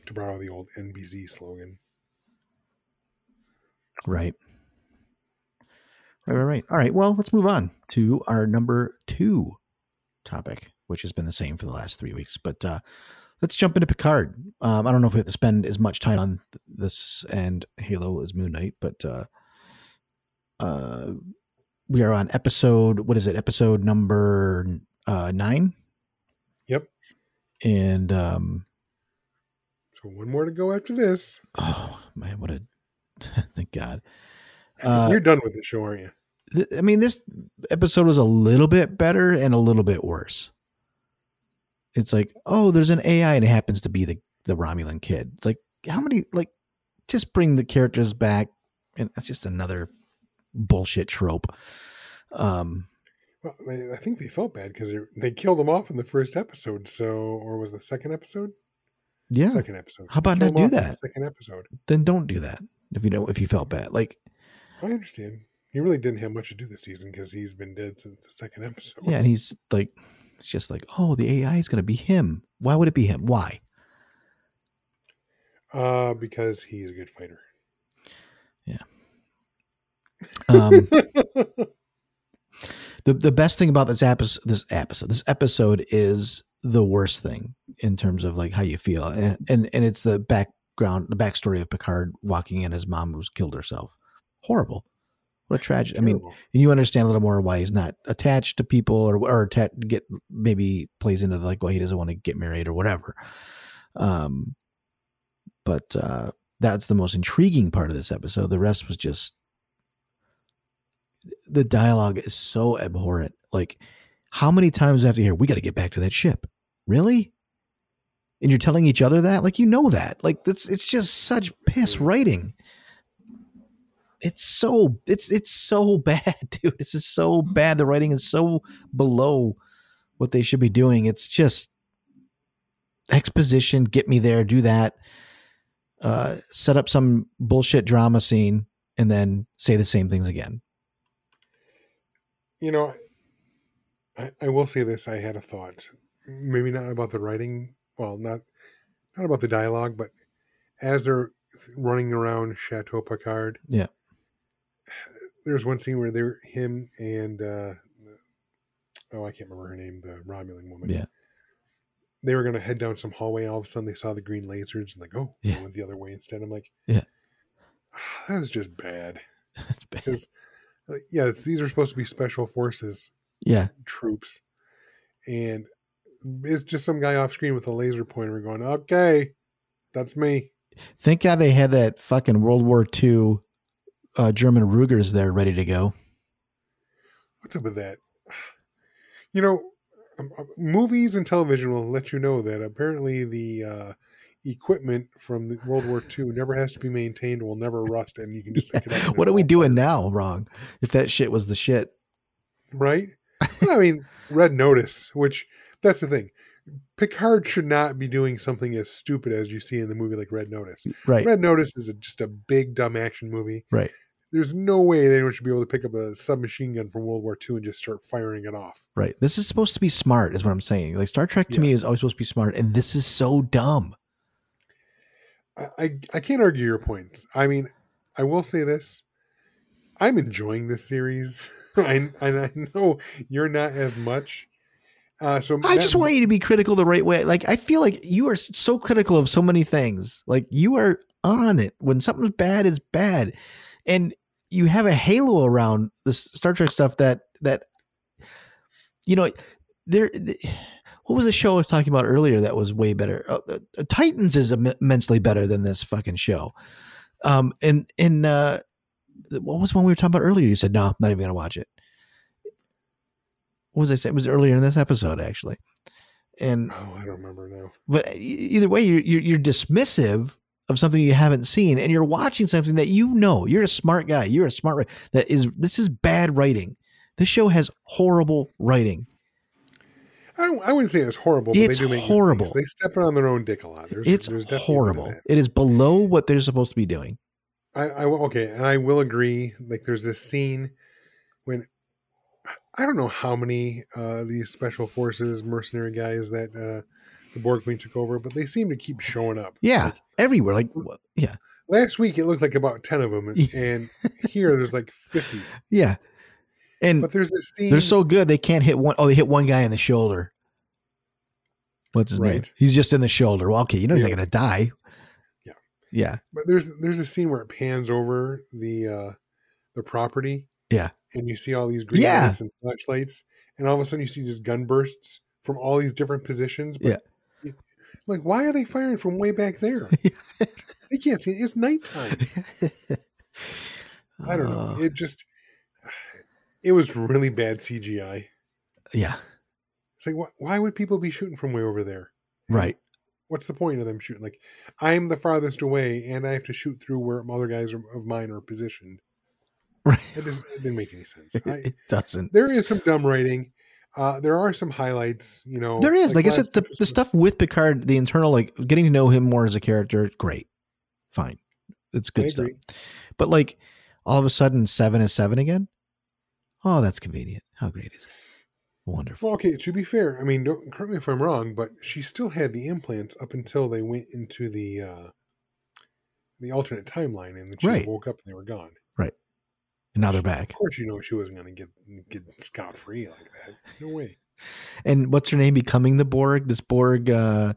Speaker 3: to borrow the old NBC slogan.
Speaker 2: Right. Right, right, right. All right. Well, let's move on to our number two topic, which has been the same for the last three weeks. But uh, let's jump into Picard. Um, I don't know if we have to spend as much time on th- this and Halo as Moon Knight, but uh, uh, we are on episode, what is it? Episode number uh, nine.
Speaker 3: Yep.
Speaker 2: And, um,
Speaker 3: So one more to go after this.
Speaker 2: oh, man, what a, thank God. Uh,
Speaker 3: You're done with the show, aren't you?
Speaker 2: th- I mean, this episode was a little bit better and a little bit worse. It's like, oh, there's an AI and it happens to be the the Romulan kid. It's like, how many like just bring the characters back and that's just another bullshit trope. Um
Speaker 3: Well, I think they felt bad because they killed him off in the first episode. So, or was the second episode?
Speaker 2: Yeah.
Speaker 3: Second episode.
Speaker 2: How about not do
Speaker 3: off in the
Speaker 2: that?
Speaker 3: Second episode.
Speaker 2: Then don't do that. If you know if you felt bad. Like,
Speaker 3: I understand. He really didn't have much to do this season because he's been dead since the second episode.
Speaker 2: yeah, and he's like it's just like, oh, the AI is gonna be him. Why would it be him? Why?
Speaker 3: Uh, because he's a good fighter. Yeah.
Speaker 2: Um the the best thing about this episode this episode this episode is the worst thing in terms of like how you feel, and and, and it's the background, the backstory of Picard walking in his mom who's killed herself. Horrible. What a tragedy. I mean, and you understand a little more why he's not attached to people or or atta- get maybe plays into like why he doesn't want to get married or whatever. Um, but uh, that's the most intriguing part of this episode. The rest was just the dialogue is so abhorrent. Like, how many times do I have to hear, we got to get back to that ship? Really? And you're telling each other that? Like, you know that. Like, that's it's just such piss writing. It's so it's it's so bad, dude. This is so bad. The writing is so below what they should be doing. It's just exposition, get me there, do that. Uh, set up some bullshit drama scene and then say the same things again.
Speaker 3: you know, I, I will say this. I had a thought, maybe not about the writing. Well, not not about the dialogue, but as they're running around Chateau Picard.
Speaker 2: Yeah.
Speaker 3: There's one scene where they're him and uh oh, I can't remember her name, the Romulan woman.
Speaker 2: Yeah.
Speaker 3: They were gonna head down some hallway, and all of a sudden they saw the green lasers, and like, oh, they
Speaker 2: Yeah.
Speaker 3: went the other way instead. I'm like,
Speaker 2: Yeah.
Speaker 3: that was just bad.
Speaker 2: It's bad.
Speaker 3: Uh, yeah, these are supposed to be special forces
Speaker 2: Yeah.
Speaker 3: troops, and it's just some guy off screen with a laser pointer going, "Okay, that's me."
Speaker 2: Thank God they had that fucking World War II uh, German Lugers there ready to go.
Speaker 3: What's up with that? You know, um, uh, movies and television will let you know that apparently the uh, equipment from the World War II never has to be maintained, will never rust, and you can just pick it up.
Speaker 2: what are we doing
Speaker 3: apart,
Speaker 2: now wrong? If that shit was the shit.
Speaker 3: Right? I mean, Red Notice, which that's the thing. Picard should not be doing something as stupid as you see in the movie like Red Notice.
Speaker 2: Mm, right.
Speaker 3: Red Notice is a, just a big dumb action movie.
Speaker 2: Right.
Speaker 3: There's no way that anyone should be able to pick up a submachine gun from World War II and just start firing it off.
Speaker 2: Right. This is supposed to be smart, is what I'm saying. Like Star Trek to me is always supposed to be smart, and this is so dumb.
Speaker 3: I, I I can't argue your points. I mean, I will say this: I'm enjoying this series. I and I know you're not as much. Uh, so
Speaker 2: I
Speaker 3: that-
Speaker 2: just want you to be critical the right way. Like I feel like you are so critical of so many things. Like you are on it when something's bad is bad, and you have a halo around the Star Trek stuff that that you know there. What was the show I was talking about earlier that was way better? Uh, uh, Titans is Im- immensely better than this fucking show. Um, and and uh, what was one we were talking about earlier? You said no, I'm not even gonna watch it. What was I saying? It was earlier in this episode actually, and
Speaker 3: Oh, I don't remember now.
Speaker 2: but either way, you're, you're you're dismissive of something you haven't seen, and you're watching something that you know. You're a smart guy. You're a smart. That is this is bad writing. This show has horrible writing.
Speaker 3: I don't. I wouldn't say it's horrible. But
Speaker 2: It's
Speaker 3: they do make
Speaker 2: horrible.
Speaker 3: mistakes. They step on their own dick a lot. There's,
Speaker 2: It's
Speaker 3: there's definitely a bit of
Speaker 2: horrible. It is below what they're supposed to be doing.
Speaker 3: I, I will- okay, and I will agree. Like, there's this scene when I don't know how many uh, these special forces mercenary guys that uh, the Borg Queen took over, but they seem to keep showing up.
Speaker 2: Yeah,
Speaker 3: Like,
Speaker 2: everywhere. Like yeah,
Speaker 3: last week it looked like about ten of them, and, and here there's like fifty.
Speaker 2: yeah, and
Speaker 3: But there's this scene.
Speaker 2: they're so good they can't hit one. Oh, they hit one guy in the shoulder. What's his name? He's just in the shoulder. Well, okay, you know he's not going to die.
Speaker 3: Yeah.
Speaker 2: yeah,
Speaker 3: But there's there's a scene where it pans over the uh, the property.
Speaker 2: Yeah.
Speaker 3: And you see all these green
Speaker 2: Yeah.
Speaker 3: lights and flashlights, and all of a sudden you see just gun bursts from all these different positions. But
Speaker 2: Yeah.
Speaker 3: Like, why are they firing from way back there? they can't see. it. It's nighttime. I don't know.
Speaker 2: Uh,
Speaker 3: It just it was really bad CGI.
Speaker 2: yeah,
Speaker 3: It's like, why, why would people be shooting from way over there?
Speaker 2: right.
Speaker 3: What's the point of them shooting? Like, I'm the farthest away, and I have to shoot through where other guys are, of mine are positioned.
Speaker 2: Right.
Speaker 3: It just it didn't make any sense. I,
Speaker 2: it doesn't.
Speaker 3: there is some dumb writing. Uh, there are some highlights. You know,
Speaker 2: There is, like, I said, the, the stuff with Picard, the internal, like getting to know him more as a character, great, fine, it's
Speaker 3: I
Speaker 2: good stuff.
Speaker 3: agree.
Speaker 2: But like, all of a sudden, seven is seven again. Oh, that's convenient. How great is it? Wonderful.
Speaker 3: Well, okay. To be fair, I mean, don't correct me if I'm wrong, but she still had the implants up until they went into the uh, the alternate timeline, and then she
Speaker 2: Right.
Speaker 3: woke up and they were gone.
Speaker 2: Now they're back.
Speaker 3: Of course, you know she wasn't going to get get scot free like that. No way.
Speaker 2: and what's her name becoming the Borg? This Borg uh,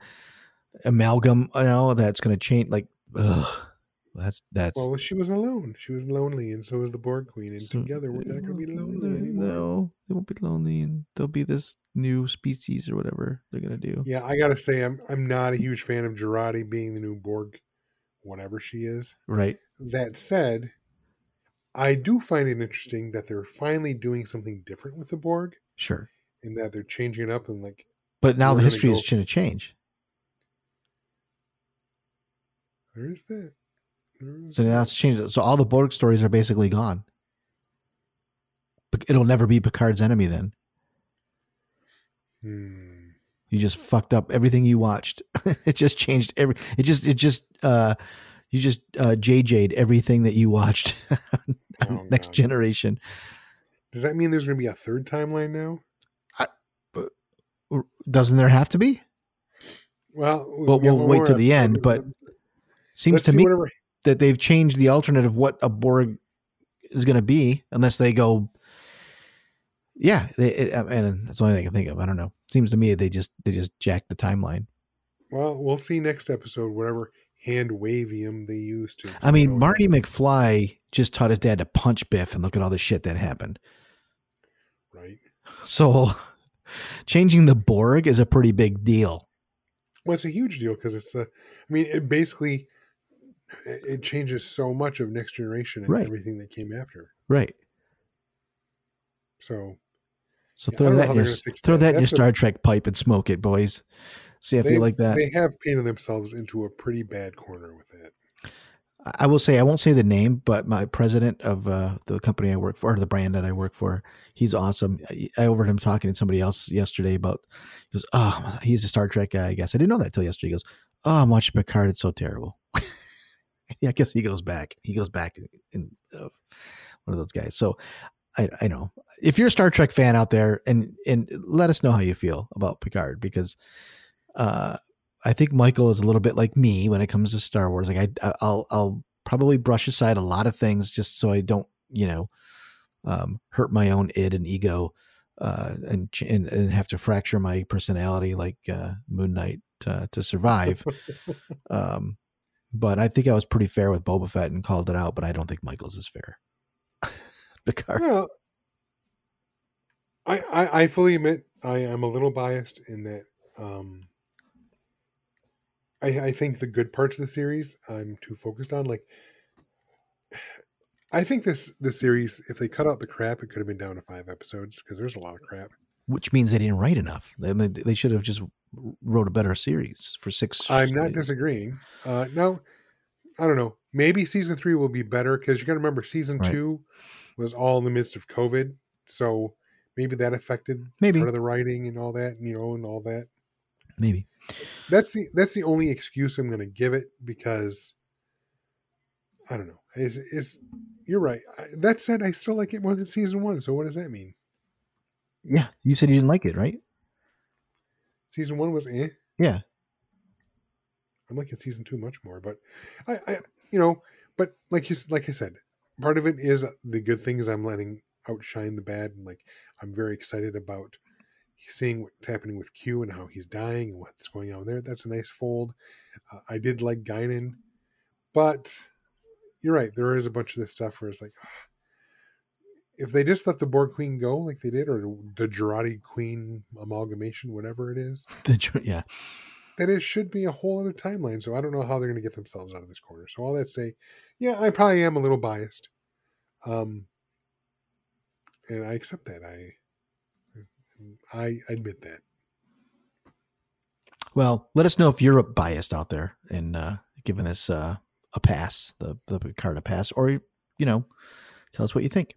Speaker 2: amalgam, you know, that's going to change. Like, ugh, that's that's.
Speaker 3: Well, she was alone. She was lonely, and so was the Borg Queen. And
Speaker 2: so-
Speaker 3: together, we're not going to be lonely
Speaker 2: no,
Speaker 3: anymore.
Speaker 2: No, they won't be lonely, and there'll be this new species or whatever they're going to do.
Speaker 3: Yeah, I gotta say, I'm I'm not a huge fan of Jurati being the new Borg, whatever she is.
Speaker 2: Right.
Speaker 3: That said, I do find it interesting that they're finally doing something different with the Borg,
Speaker 2: Sure.
Speaker 3: in that they're changing it up and like,
Speaker 2: But now the history is going to change.
Speaker 3: there's that. There's
Speaker 2: So now it's changed. So all the Borg stories are basically gone. But it'll never be Picard's enemy then.
Speaker 3: Hmm.
Speaker 2: You just fucked up everything you watched. it just changed every. It just. It just. uh You just uh JJ'd everything that you watched.
Speaker 3: Oh,
Speaker 2: Next
Speaker 3: God.
Speaker 2: generation.
Speaker 3: Does that mean there's going to be a third timeline now?
Speaker 2: Doesn't there have to be?
Speaker 3: Well,
Speaker 2: But
Speaker 3: we have
Speaker 2: we'll wait to the end, but Seems
Speaker 3: Let's
Speaker 2: to me
Speaker 3: whatever-
Speaker 2: that they've changed the alternate of what a Borg is going to be, unless they go. Yeah, they, it, and that's the only thing I can think of. I don't know. Seems to me they just they just jacked the timeline.
Speaker 3: Well, we'll see next episode whatever hand wavium they used to.
Speaker 2: I mean. Marty McFly just taught his dad to punch Biff, and look at all the shit that happened.
Speaker 3: right?
Speaker 2: So, changing the Borg is a pretty big deal.
Speaker 3: Well, it's a huge deal because it's a. I mean, it basically it changes so much of next generation and
Speaker 2: Right.
Speaker 3: everything that came after.
Speaker 2: Right.
Speaker 3: So
Speaker 2: So
Speaker 3: Yeah,
Speaker 2: throw that in your throw
Speaker 3: that.
Speaker 2: that in your
Speaker 3: That's a-
Speaker 2: Star Trek pipe and smoke it, boys. See if
Speaker 3: they,
Speaker 2: you like that.
Speaker 3: They have painted themselves into a pretty bad corner with that.
Speaker 2: I will say I won't say the name, but my president of uh, the company I work for, or the brand that I work for, he's awesome. I, I overheard him talking to somebody else yesterday about. He goes, "Oh, he's a Star Trek guy. I guess I didn't know that till yesterday." He goes, "Oh, I'm watching Picard. It's so terrible." yeah, I guess he goes back. He goes back in, in uh, one of those guys. So I, I know if you're a Star Trek fan out there, and and let us know how you feel about Picard because uh, I think Michael is a little bit like me when it comes to Star Wars. Like I, I'll, I'll probably brush aside a lot of things just so I don't, you know, um, hurt my own id and ego, uh, and, and and have to fracture my personality like uh, Moon Knight uh, to survive. um, but I think I was pretty fair with Boba Fett and called it out. But I don't think Michael's is fair. Picard.
Speaker 3: Well, I, I I fully admit I am a little biased in that. Um, I I think the good parts of the series I'm too focused on. Like, I think this this series, if they cut out the crap, it could have been down to five episodes because there's a lot of crap.
Speaker 2: which means they didn't write enough. They, they should have just wrote a better series for six.
Speaker 3: I'm not disagreeing. Uh, no, I don't know. Maybe season three will be better because you got to remember season
Speaker 2: Right.
Speaker 3: two was all in the midst of COVID, so maybe that affected
Speaker 2: Maybe.
Speaker 3: part of the writing and all that, you know, and all that.
Speaker 2: Maybe.
Speaker 3: That's the that's the only excuse I'm going to give it because I don't know. Is is you're right. That said, I still like it more than season one. So what does that mean?
Speaker 2: Yeah, you said you didn't like it, right?
Speaker 3: Season one was eh.
Speaker 2: Yeah.
Speaker 3: I'm liking season two much more, but I, I, you know, but like you, like I said, part of it is the good things I'm letting outshine the bad, and like I'm very excited about seeing what's happening with Q and how he's dying and what's going on there. That's a nice fold. Uh, I did like Guinan, but you're right. There is a bunch of this stuff where it's like, if they just let the Borg Queen go like they did, or the Jurati Queen amalgamation, whatever it is,
Speaker 2: The yeah.
Speaker 3: then it should be a whole other timeline. So I don't know how they're going to get themselves out of this corner. So all that say, yeah, I probably am a little biased, um, and I accept that. I I admit that.
Speaker 2: Well, let us know if you're biased out there and uh, giving this uh, a pass, the the Picard a pass, or you know, tell us what you think.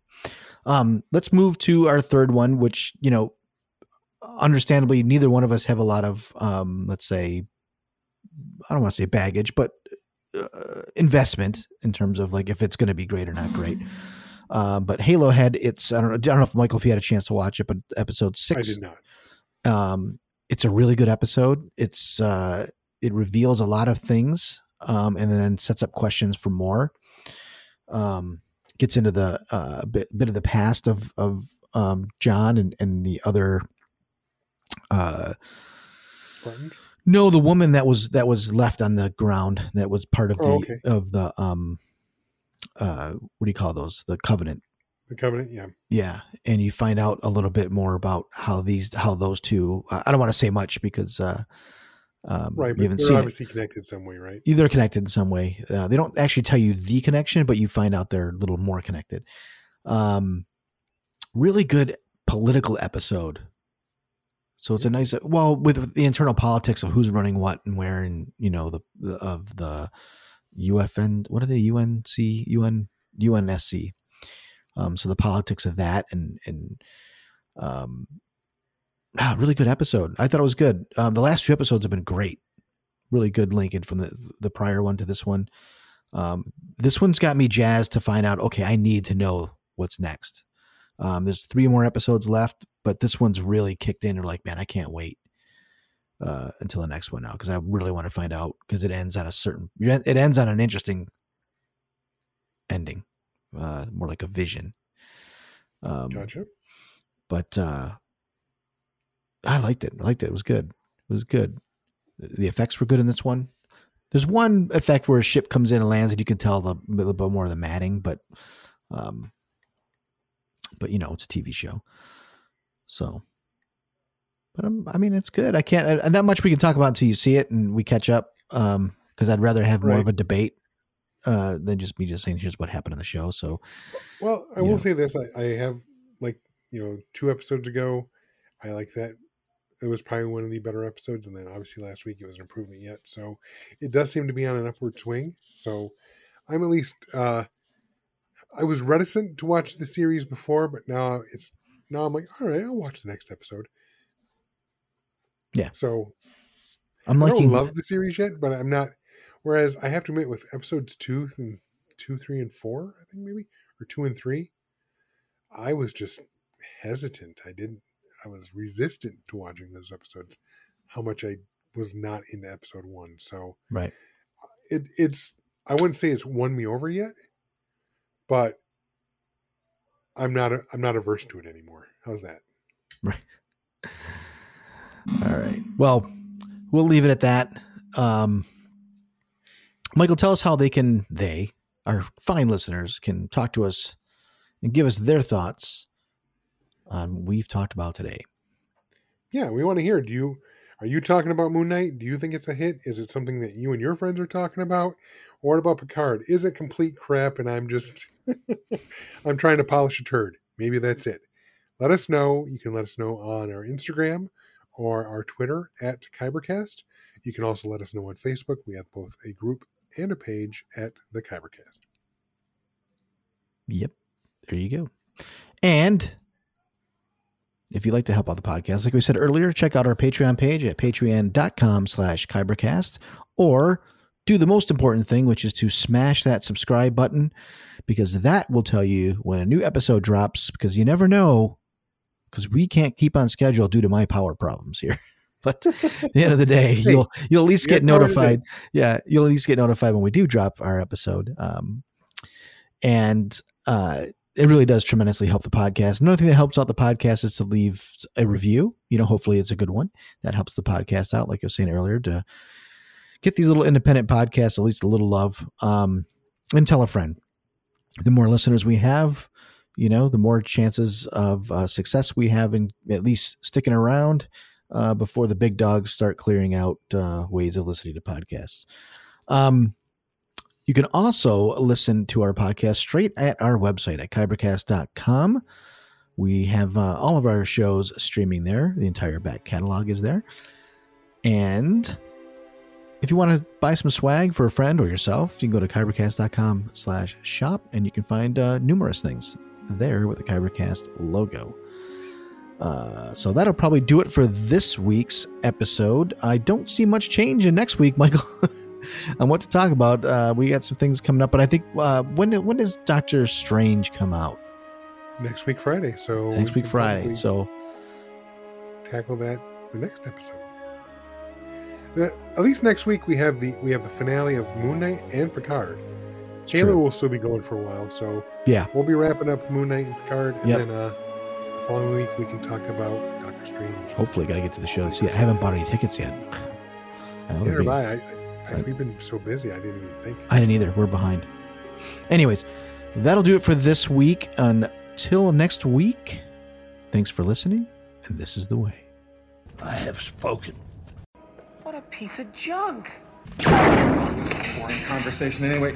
Speaker 2: Um, let's move to our third one, which you know, understandably, neither one of us have a lot of, um, let's say, I don't want to say baggage, but uh, investment in terms of like if it's going to be great or not great. Um, but Halo had its I don't know I don't know if Michael if you had a chance to watch it, but episode
Speaker 3: I
Speaker 2: six
Speaker 3: did not.
Speaker 2: um, it's a really good episode. It's uh, it reveals a lot of things, um, and then sets up questions for more. Um, gets into the uh, bit bit of the past of of um, John and and the other uh,
Speaker 3: Spartans?
Speaker 2: no, the woman that was that was left on the ground that was part of the
Speaker 3: Oh, okay.
Speaker 2: of the um, uh, what do you call those? The covenant.
Speaker 3: The Covenant, yeah.
Speaker 2: Yeah, and you find out a little bit more about how these how those two. I don't want to say much because uh, um,
Speaker 3: Right, but
Speaker 2: haven't
Speaker 3: they're
Speaker 2: seen it.
Speaker 3: obviously connected some way, right?
Speaker 2: they're connected in some way. Uh, they don't actually tell you the connection, but you find out they're a little more connected. Um, really good political episode. So it's a nice, well, with the internal politics of who's running what and where, and you know the, the of the UFN, what are they? UNC, UN, UNSC. Um, so the politics of that and and um, ah, really good episode. I thought it was good. Um, the last few episodes have been great really good linking from the the prior one to this one. Um, this one's got me jazzed to find out. Okay, I need to know what's next. Um, there's three more episodes left, but this one's really kicked in. You're like, man, I can't wait uh, until the next one now because I really want to find out because it ends on a certain. It ends on an interesting ending, uh, more like a vision. Um,
Speaker 3: Gotcha.
Speaker 2: but uh, I liked it. I liked it. It was good. It was good. The effects were good in this one. There's one effect where a ship comes in and lands, and you can tell the, a little bit more of the matting, but, um, but you know, it's a TV show, so. But um, I mean, it's good. I can't. Uh, not much we can talk about until you see it and we catch up. Um, because I'd rather have more of a debate, uh, than just me just saying here's what happened in the show. So
Speaker 3: Well, I will
Speaker 2: know.
Speaker 3: say this: I, I have like you know two episodes ago, I like that. It was probably one of the better episodes, and then obviously last week it was an improvement yet. So it does seem to be on an upward swing. So I'm at least uh I was reticent to watch the series before, but now it's now I'm like, all right, I'll watch the next episode.
Speaker 2: Yeah.
Speaker 3: So
Speaker 2: I'm
Speaker 3: I don't love the series yet, but I'm not. Whereas I have to admit, with episodes two and two, three, and four, I think maybe or two and three, I was just hesitant. I didn't. I was resistant to watching those episodes. How much I was not into episode one. So
Speaker 2: right.
Speaker 3: it it's. I wouldn't say it's won me over yet, but I'm not. I'm not averse to it anymore. How's that?
Speaker 2: All right. Well, we'll leave it at that. Um, Michael, tell us how they can, they, our fine listeners, can talk to us and give us their thoughts on what we've talked about today.
Speaker 3: Yeah, we want to hear. Do you are you talking about Moon Knight? Do you think it's a hit? Is it something that you and your friends are talking about? Or what about Picard? Is it complete crap and I'm just I'm trying to polish a turd? Maybe that's it. Let us know. You can let us know on our Instagram or our Twitter at Kybercast. You can also let us know on Facebook. We have both a group and a page at the Kybercast.
Speaker 2: Yep. There you go. And if you'd like to help out the podcast, like we said earlier, check out our Patreon page at patreon.com slash kybercast or do the most important thing, which is to smash that subscribe button because that will tell you when a new episode drops because you never know because we can't keep on schedule due to my power problems here. But at the end of the day,
Speaker 3: Hey,
Speaker 2: you'll you'll at least get
Speaker 3: got power to do.
Speaker 2: notified. Yeah, you'll at least get notified when we do drop our episode. Um, and uh, it really does tremendously help the podcast. Another thing that helps out the podcast is to leave a review. You know, hopefully it's a good one that helps the podcast out. Like I was saying earlier, to get these little independent podcasts at least a little love. Um, and tell a friend. The more listeners we have, you know, the more chances of uh, success we have in at least sticking around uh, before the big dogs start clearing out uh, ways of listening to podcasts. Um, you can also listen to our podcast straight at our website at kybercast.com. We have uh, all of our shows streaming there. The entire back catalog is there. And if you want to buy some swag for a friend or yourself, you can go to kybercast.com slash shop and you can find uh, numerous things there with the Kybercast logo. Uh, so that'll probably do it for this week's episode. I don't see much change in next week, Michael, on what to talk about. Uh, we got some things coming up, but I think uh, when when does Doctor Strange come out?
Speaker 3: Next week Friday. So
Speaker 2: Next
Speaker 3: we
Speaker 2: week Friday. So
Speaker 3: tackle that the next episode. Uh, at least next week we have the we have the finale of Moon Knight and Picard.
Speaker 2: it's true.
Speaker 3: will still be going for a while, so
Speaker 2: Yeah.
Speaker 3: we'll be wrapping up Moon Knight and Picard, and
Speaker 2: Yep.
Speaker 3: then uh, the following week we can talk about Doctor Strange.
Speaker 2: Hopefully, got to get to the show. See, I haven't bought any tickets yet. I, know
Speaker 3: Neither have
Speaker 2: be-
Speaker 3: I. I, I, we've been so busy, I didn't even think.
Speaker 2: I didn't either. We're behind. Anyways, that'll do it for this week. Until next week, thanks for listening. And this is the way.
Speaker 4: I have spoken.
Speaker 5: What a piece of junk.
Speaker 6: Boring conversation anyway.